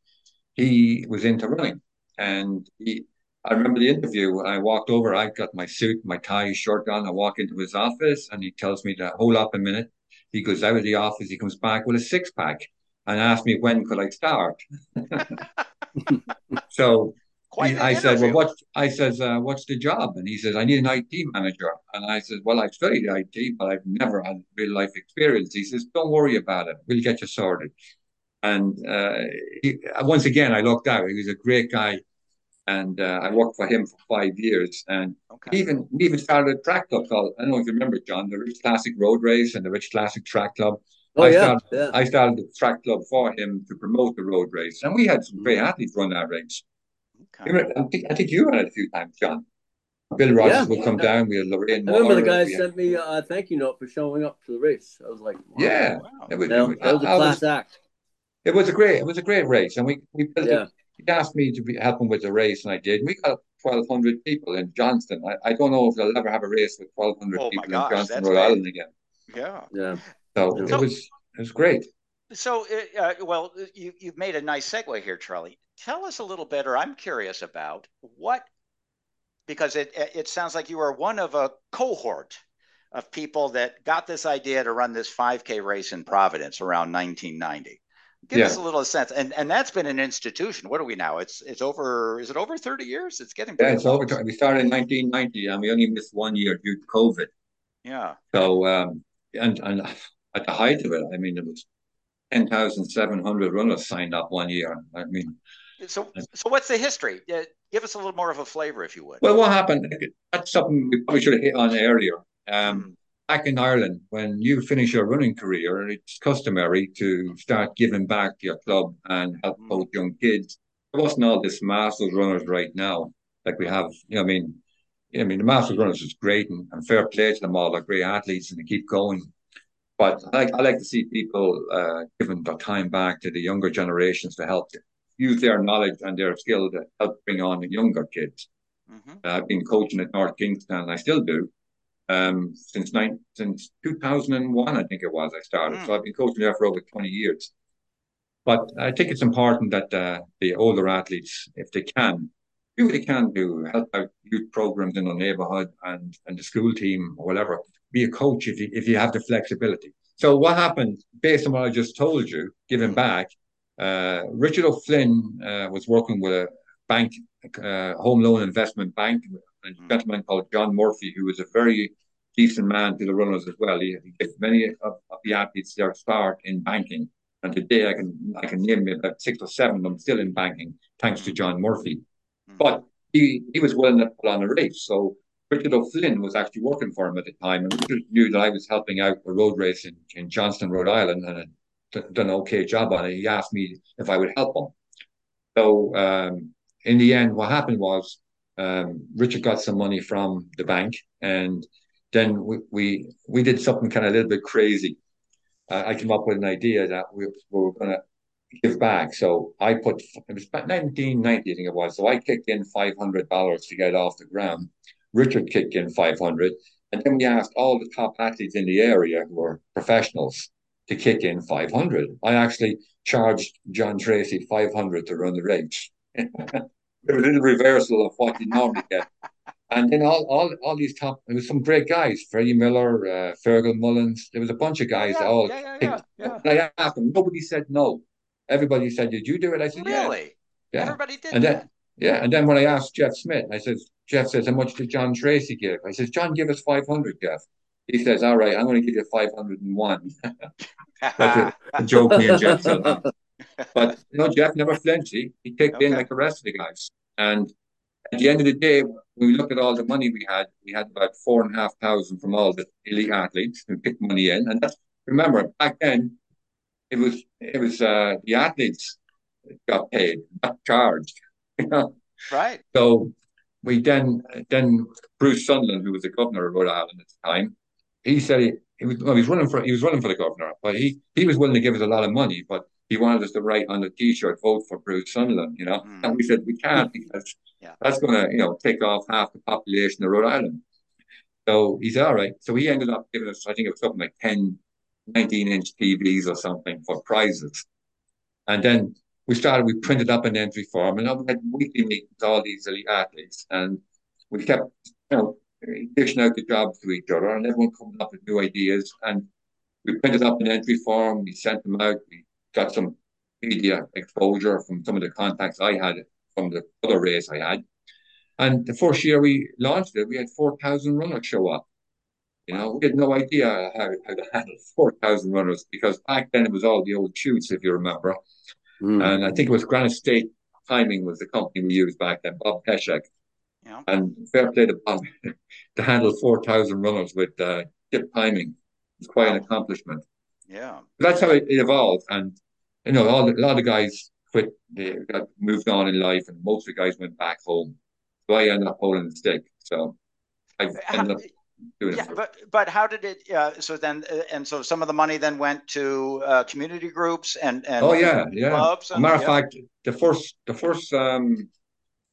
he was into running. And he, I remember the interview. I walked over. I got my suit, my tie, shirt on. I walk into his office, and he tells me to hold up a minute. He goes out of the office. He comes back with a six pack and asked me when could I start. so Quite I said, well, what? I says, uh, what's the job? And he says, I need an IT manager. And I said, well, I've studied IT, but I've never had real life experience. He says, don't worry about it. We'll get you sorted. And uh, he, once again, I looked out. He was a great guy, and uh, I worked for him for five years. And okay. even even started a track club called I don't know if you remember, John, the Rich Classic Road Race and the Rich Classic Track Club. Oh, I yeah, started, yeah. I started the track club for him to promote the road race, and we had some great mm-hmm. athletes run that race. Okay. I, think, I think you ran it a few times, John. Bill Rodgers yeah, would come down. We had Lorraine. I remember the guy sent me a thank you note for showing up to the race. I was like, wow, yeah, wow. It was, that was a class was, act. It was a great, it was a great race, and we we built yeah. it. He asked me to be, help him with the race, and I did. We got twelve hundred people in Johnston. I, I don't know if they'll ever have a race with twelve hundred oh people gosh, in Johnston, Rhode Island again. Yeah, yeah. So, so it was it was great. So, uh, uh well, you you've made a nice segue here, Charlie tell us a little bit, or I'm curious about what, because it it sounds like you are one of a cohort of people that got this idea to run this 5K race in Providence around 1990. Give yeah. us a little sense. And and that's been an institution. What are we now? It's it's over. Is it over thirty years? It's getting. Yeah, it's over. We started in 1990, and we only missed one year due to COVID. Yeah. So um, and and at the height of it, I mean, it was ten thousand seven hundred runners signed up one year. I mean. So, so what's the history? Uh, give us a little more of a flavor, if you would. Well, what happened? That's something we probably should have hit on earlier. Um, mm back in Ireland, when you finish your running career, it's customary to start giving back to your club and help mm. out young kids. There wasn't all this masters runners right now like we have. You know, I mean, you know, I mean, the masters runners is great and, and fair play to them all. They're great athletes and they keep going. But I like, I like to see people uh, giving their time back to the younger generations to help use their knowledge and their skill to help bring on the younger kids. Mm-hmm. Uh, I've been coaching at North Kingstown, and I still do um, since nine, since 2001, I think it was, I started. Mm. So I've been coaching there for over 20 years. But I think it's important that uh, the older athletes, if they can, do what they can do, help out youth programs in the neighborhood and, and the school team or whatever. Be a coach if you, if you have the flexibility. So what happened, based on what I just told you, giving back, uh, Richard O'Flynn uh, was working with a bank, uh, home loan investment bank, a mm. gentleman called John Murphy, who was a very decent man to the runners as well. He, he gave many of, of, the athletes their start in banking. And today I can I can name about six or seven of them still in banking, thanks to John Murphy. Mm. But he, he was willing to put on a race. So Richard O'Flynn was actually working for him at the time, and Richard knew that I was helping out a road race in, in Johnston, Rhode Island, and had done an okay job on it. He asked me if I would help him. So um, in the end, what happened was um, Richard got some money from the bank, and then we we, we did something kind of a little bit crazy. Uh, I came up with an idea that we, we were going to give back. So I put it was about 1990, I think it was. So I kicked in five hundred dollars to get off the ground. Richard kicked in five hundred, and then we asked all the top athletes in the area who were professionals to kick in five hundred. I actually charged John Treacy five hundred to run the race. it was a little reversal of what you normally get. And then all, all, all these top, there was some great guys, Freddie Miller, uh, Fergal Mullins. There was a bunch of guys. Yeah, all yeah, yeah, yeah, yeah. I asked them. Nobody said no. Everybody said, "Did you do it?" I said, "Really?" Yeah. Everybody did and that. Then, yeah, and then when I asked Geoff Smith, I said, "Geoff says, how much did John Treacy give?" I says, "John, give us five hundred, Geoff." He says, "All right, I'm going to give you five hundred and one." That's a, a joke me and Geoff said. But you know, Geoff never flinched. He, he kicked okay. in like the rest of the guys. And at the end of the day, when we look at all the money we had, we had about four and a half thousand from all the elite athletes who picked money in. And that's remember back then, it was it was uh, the athletes got paid, not charged. You know? Right. So we then then Bruce Sundlun, who was the governor of Rhode Island at the time, he said he, he was well, he was running for he was running for the governor, but he he was willing to give us a lot of money, but he wanted us to write on the T-shirt, "Vote for Bruce Sundlun," you know, mm. and we said we can't because yeah. that's going to, you know, take off half the population of Rhode Island. So he said, "All right." So he ended up giving us, I think it was something like 10, 19 inch TVs or something for prizes, and then we started. We printed up an entry form, and we had weekly meetings all these elite athletes, and we kept, you know, dishing out the jobs to each other, and everyone coming up with new ideas, and we printed up an entry form. We sent them out. We got some media exposure from some of the contacts I had from the other race I had. And the first year we launched it, we had 4,000 runners show up. You know, we had no idea how, how to handle 4,000 runners because back then it was all the old chutes, if you remember. Mm. And I think it was Granite State Timing was the company we used back then, Bob Peshek. Yeah. And fair play to Bob to handle 4,000 runners with uh, tip timing. It's quite wow. an accomplishment. Yeah. That's how it, it evolved. And you know, all, a lot of guys quit, they got moved on in life, and most of the guys went back home. So I ended up holding the stick. So I ended up doing yeah, it. But but how did it? Uh, so then, uh, and so some of the money then went to uh, community groups and and oh yeah, yeah. Clubs and, matter of yeah. fact, the first the first um,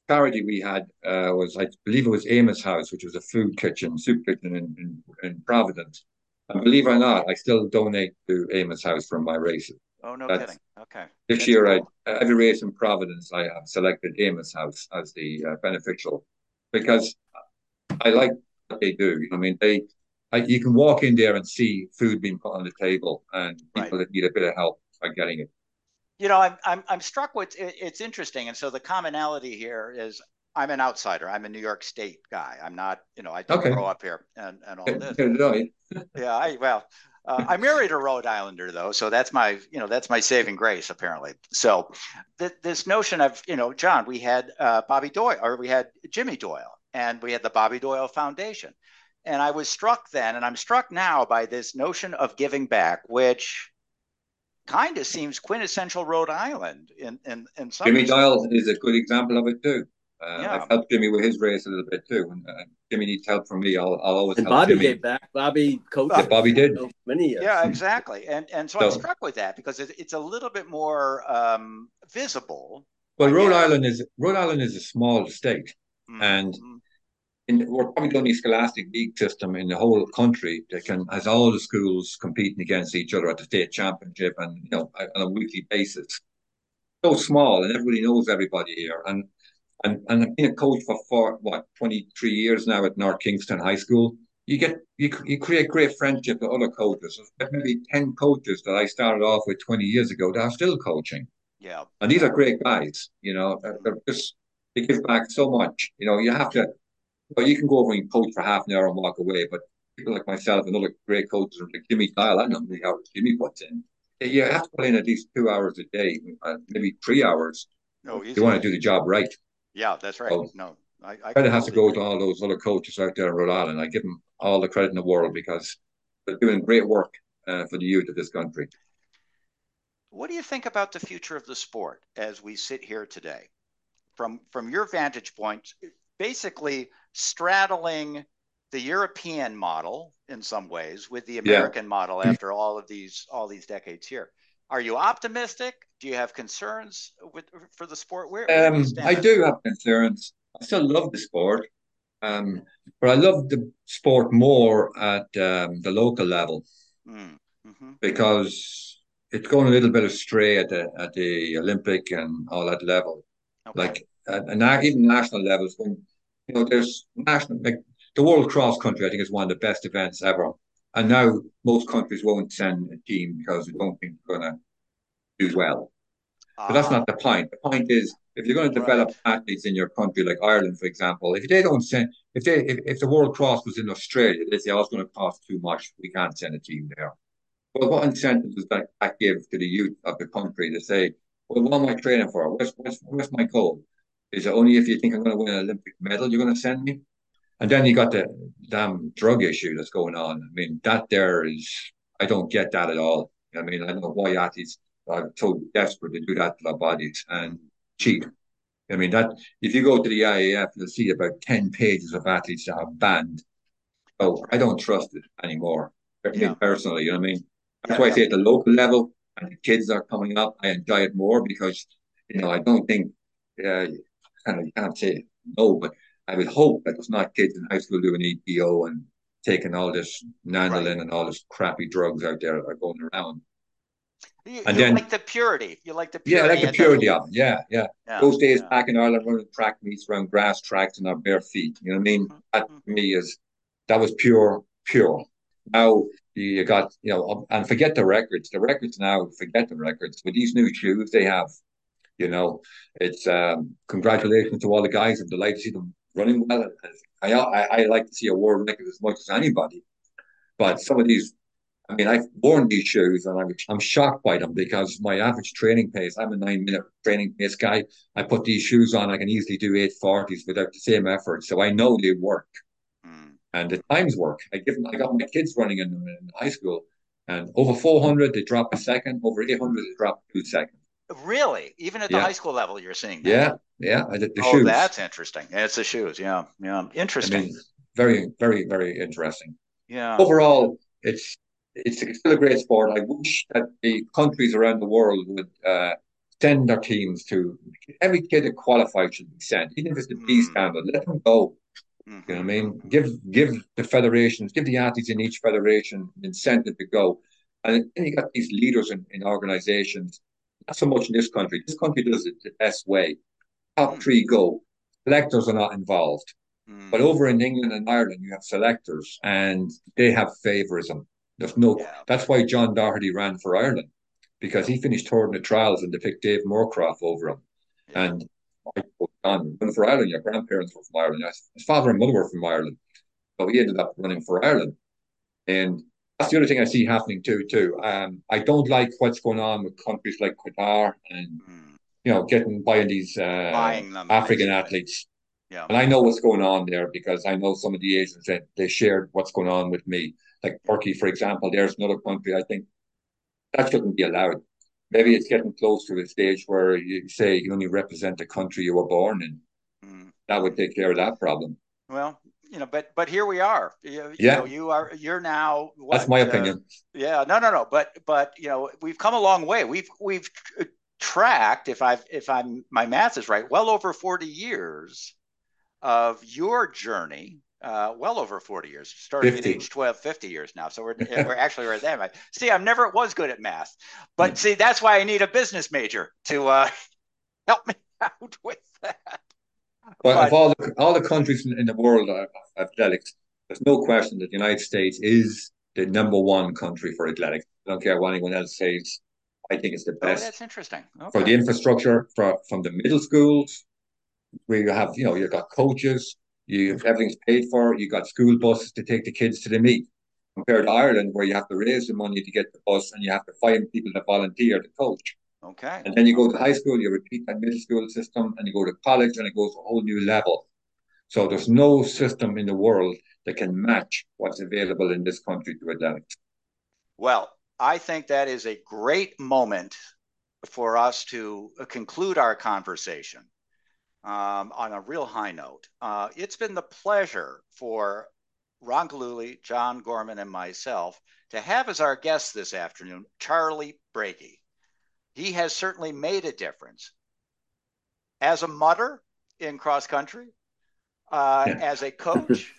charity we had uh, was I believe it was Amos House, which was a food kitchen, soup kitchen in, in, in Providence. And believe it or not, I still donate to Amos House from my races. Oh, no That's, kidding. Okay. This That's year, cool. I, every race in Providence, I have selected Amos House as the uh, beneficial because I like what they do. You know, I mean, they, I, you can walk in there and see food being put on the table and people right. that need a bit of help are getting it. You know, I'm I'm I'm struck with it, it's interesting, and so the commonality here is I'm an outsider. I'm a New York State guy. I'm not, you know, I didn't Okay. grow up here and and all this. Yeah, I well, uh, I married a Rhode Islander though, so that's my, you know, that's my saving grace apparently. So th- this notion of, you know, John, we had uh, Bobby Doyle or we had Jimmy Doyle, and we had the Bobby Doyle Foundation, and I was struck then, and I'm struck now by this notion of giving back, which kind of seems quintessential Rhode Island in in in some. Jimmy. Doyle is a good example of it too. Uh, Yeah. I've helped Jimmy with his race a little bit too. And uh, Jimmy needs help from me. I'll, I'll always And help Bobby Jimmy. gave back. Bobby coached Yeah, Bobby did. for many years. Yeah, exactly, and and so, I'm struck with that because it, it's a little bit more um, visible. Well, Rhode guess. Island is Rhode Island is a small state. And- Mhm. In, we're probably the only scholastic league system in the whole country that can has all the schools competing against each other at the state championship and you know on a weekly basis. So small, and everybody knows everybody here. And and and I've been a coach for four, what twenty three years now at North Kingstown High School. You get you you create great friendship with other coaches. There's maybe ten coaches that I started off with twenty years ago that are still coaching. yeah, And these are great guys, you know, they're, they're just, they give back so much. You know, you have to, well, you can go over and coach for half an hour and walk away, but people like myself and other great coaches like Jimmy Doyle, I don't know how Jimmy puts in. You have to put in at least two hours a day, uh, maybe three hours. no, if You want to do the job right. Yeah, that's right. Oh. no, I, I Credit has to go to all those other coaches out there in Rhode Island. I give them all the credit in the world because they're doing great work uh, for the youth of this country. What do you think about the future of the sport as we sit here today? From from your vantage point, basically straddling the European model in some ways with the American model after all of these all these decades here. Are you optimistic? Do you have concerns with for the sport? Where, where Um, I do have concerns. I still love the sport, um, but I love the sport more at um, the local level? Mm, mhm. because it's going a little bit astray at the at the Olympic and all that level. Okay. Like at, and even national levels, when you know there's national like the World Cross Country, I think is one of the best events ever. And now most countries won't send a team because they don't think they're going to do well. But that's Ah, not the point. The point is, if you're going to develop Right. athletes in your country, like Ireland, for example, if they don't send, if they, if, if the World Cross was in Australia, they say, "Oh, it's going to cost too much. We can't send a team there." Well, what incentive does that, that give to the youth of the country to say, "Well, what am I training for? What's what's what's my goal? Is it only if you think I'm going to win an Olympic medal you're going to send me?" And then you got the damn drug issue that's going on. I mean, that there is, I don't get that at all. I mean, I don't know why athletes are so desperate to do that to their bodies and cheat. I mean, that if you go to the IAF, you'll see about 10 pages of athletes that are banned. So I don't trust it anymore. Yeah. personally, you know what I mean? That's why I say at the local level, and the kids are coming up, I enjoy it more because, you know, I don't think, uh, kind of, you can't say no, but I would hope that there's not kids in high school doing EPO and taking all this nandrolone Right. and all this crappy drugs out there that are going around. You, and you then- like the purity. You like the Yeah, I purity. like the purity of it. Yeah, yeah. yeah, Those days yeah. back in Ireland, running track meets around grass tracks and our bare feet. You know what I mean? Mhm, That mhm. to me is that was pure, pure. Now you got, you know, and forget the records. The records now, forget the records. With these new shoes they have, you know, it's um congratulations to all the guys. I'm delighted to see them running well. I, I I like to see a world record as much as anybody. But some of these I mean, I've worn these shoes and I'm, I'm shocked by them because my average training pace, I'm a nine minute training pace guy. I put these shoes on, I can easily do 840s without the same effort. So I know they work Mm. and the times work. I give them, I got my kids running in in high school and over 400, they drop a second. Over 800, they drop two seconds. Really? Even at the Yeah. high school level, you're seeing that? Yeah. Yeah. I did the oh, shoes. that's interesting. It's the shoes. Yeah. Yeah. I Interesting. mean, very, very, very interesting. yeah. overall, it's it's still a great sport. I wish that the countries around the world would uh, send their teams to every kid that qualifies should be sent, even if it's the B Mm. standard. Let them go. Mhm. You know what I mean? Give give the federations, give the athletes in each federation an incentive to go. And then you got these leaders in, in organizations. Not so much in this country. This country does it the best way. Top Mm. three go. Selectors are not involved. Mm. But over in England and Ireland, you have selectors and they have favorism. There's no, Yeah. that's why John Doherty ran for Ireland because he finished third in the trials and they picked Dave Moorcroft over him. Yeah. And on running for Ireland. Your grandparents were from Ireland. His father and mother were from Ireland. So he ended up running for Ireland. And that's the other thing I see happening too. Too. Um, I don't like what's going on with countries like Qatar and Mm. you know getting buying these uh, Buying them, African basically. athletes. Yeah. And I know what's going on there because I know some of the Asians that they shared what's going on with me. Like Turkey, for example, there's another country I think that shouldn't be allowed. Maybe it's getting close to a stage where you say you only represent the country you were born in. Mm. That would take care of that problem. Well, you know, but but here we are. You, you Yeah. know, you are you're now. What, That's my uh, opinion. Yeah, no, no, no. But but you know, we've come a long way. We've we've tracked, if I've if I'm my math is right, well over 40 years of your journey. Uh, well over 40 years, starting 50. at age 12, 50 years now. So we're, we're actually right there. See, I'm never was good at math, but see, that's why I need a business major to uh, help me out with that. But, But- of all the, all the countries in, in the world of of athletics, there's no question that the United States is the number one country for athletics. I don't care what anyone else says. I think it's the Oh, best that's interesting. for the infrastructure for, from the middle schools, where you have, you know, you've got coaches, you everything's paid for, you got school buses to take the kids to the meet. Compared to Ireland, where you have to raise the money to get the bus and you have to find people to volunteer to coach. Okay. And then you go to high school, you repeat that middle school system, and you go to college, and it goes to a whole new level. So there's no system in the world that can match what's available in this country to athletics. Well, I think that is a great moment for us to conclude our conversation um, on a real high note. Uh, it's been the pleasure for Ron Galuli, John Gorman, and myself to have as our guest this afternoon Charlie Breagy. He has certainly made a difference as a mutter in cross country, uh, Yeah. as a coach,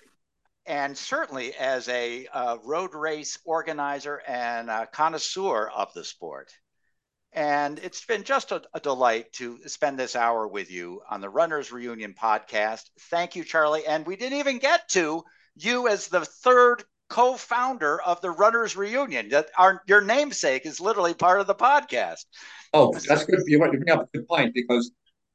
and certainly as a uh, road race organizer and a connoisseur of the sport. And it's been just a, a delight to spend this hour with you on the Runners Reunion podcast. Thank you, Charlie. And we didn't even get to you as the third co-founder of the Runners Reunion. That our your namesake is literally part of the podcast. Oh, that's good. You bring up a good point because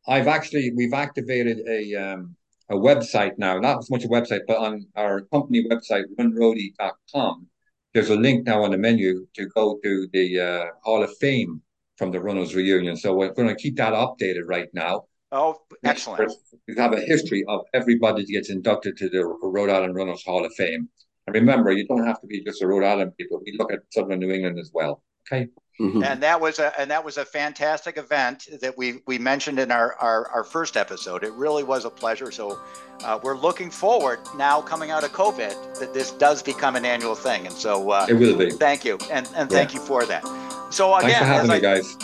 I've actually we've activated a um, a website now, not as much a website, but on our company website, runroadie.com, there's a link now on the menu to go to the uh, Hall of Fame from the Runners Reunion. So we're going to keep that updated right now. Oh, excellent. We have a history of everybody that gets inducted to the Rhode Island Runners Hall of Fame. And remember, you don't have to be just a Rhode Island people. We look at Southern New England as well. Okay. Mhm. and that was a and that was a fantastic event that we we mentioned in our our, our first episode. It really was a pleasure. So uh, we're looking forward now coming out of COVID that this does become an annual thing. And so uh, It will be. thank you and and thank you for that. So Thanks again, for as having I, me, guys.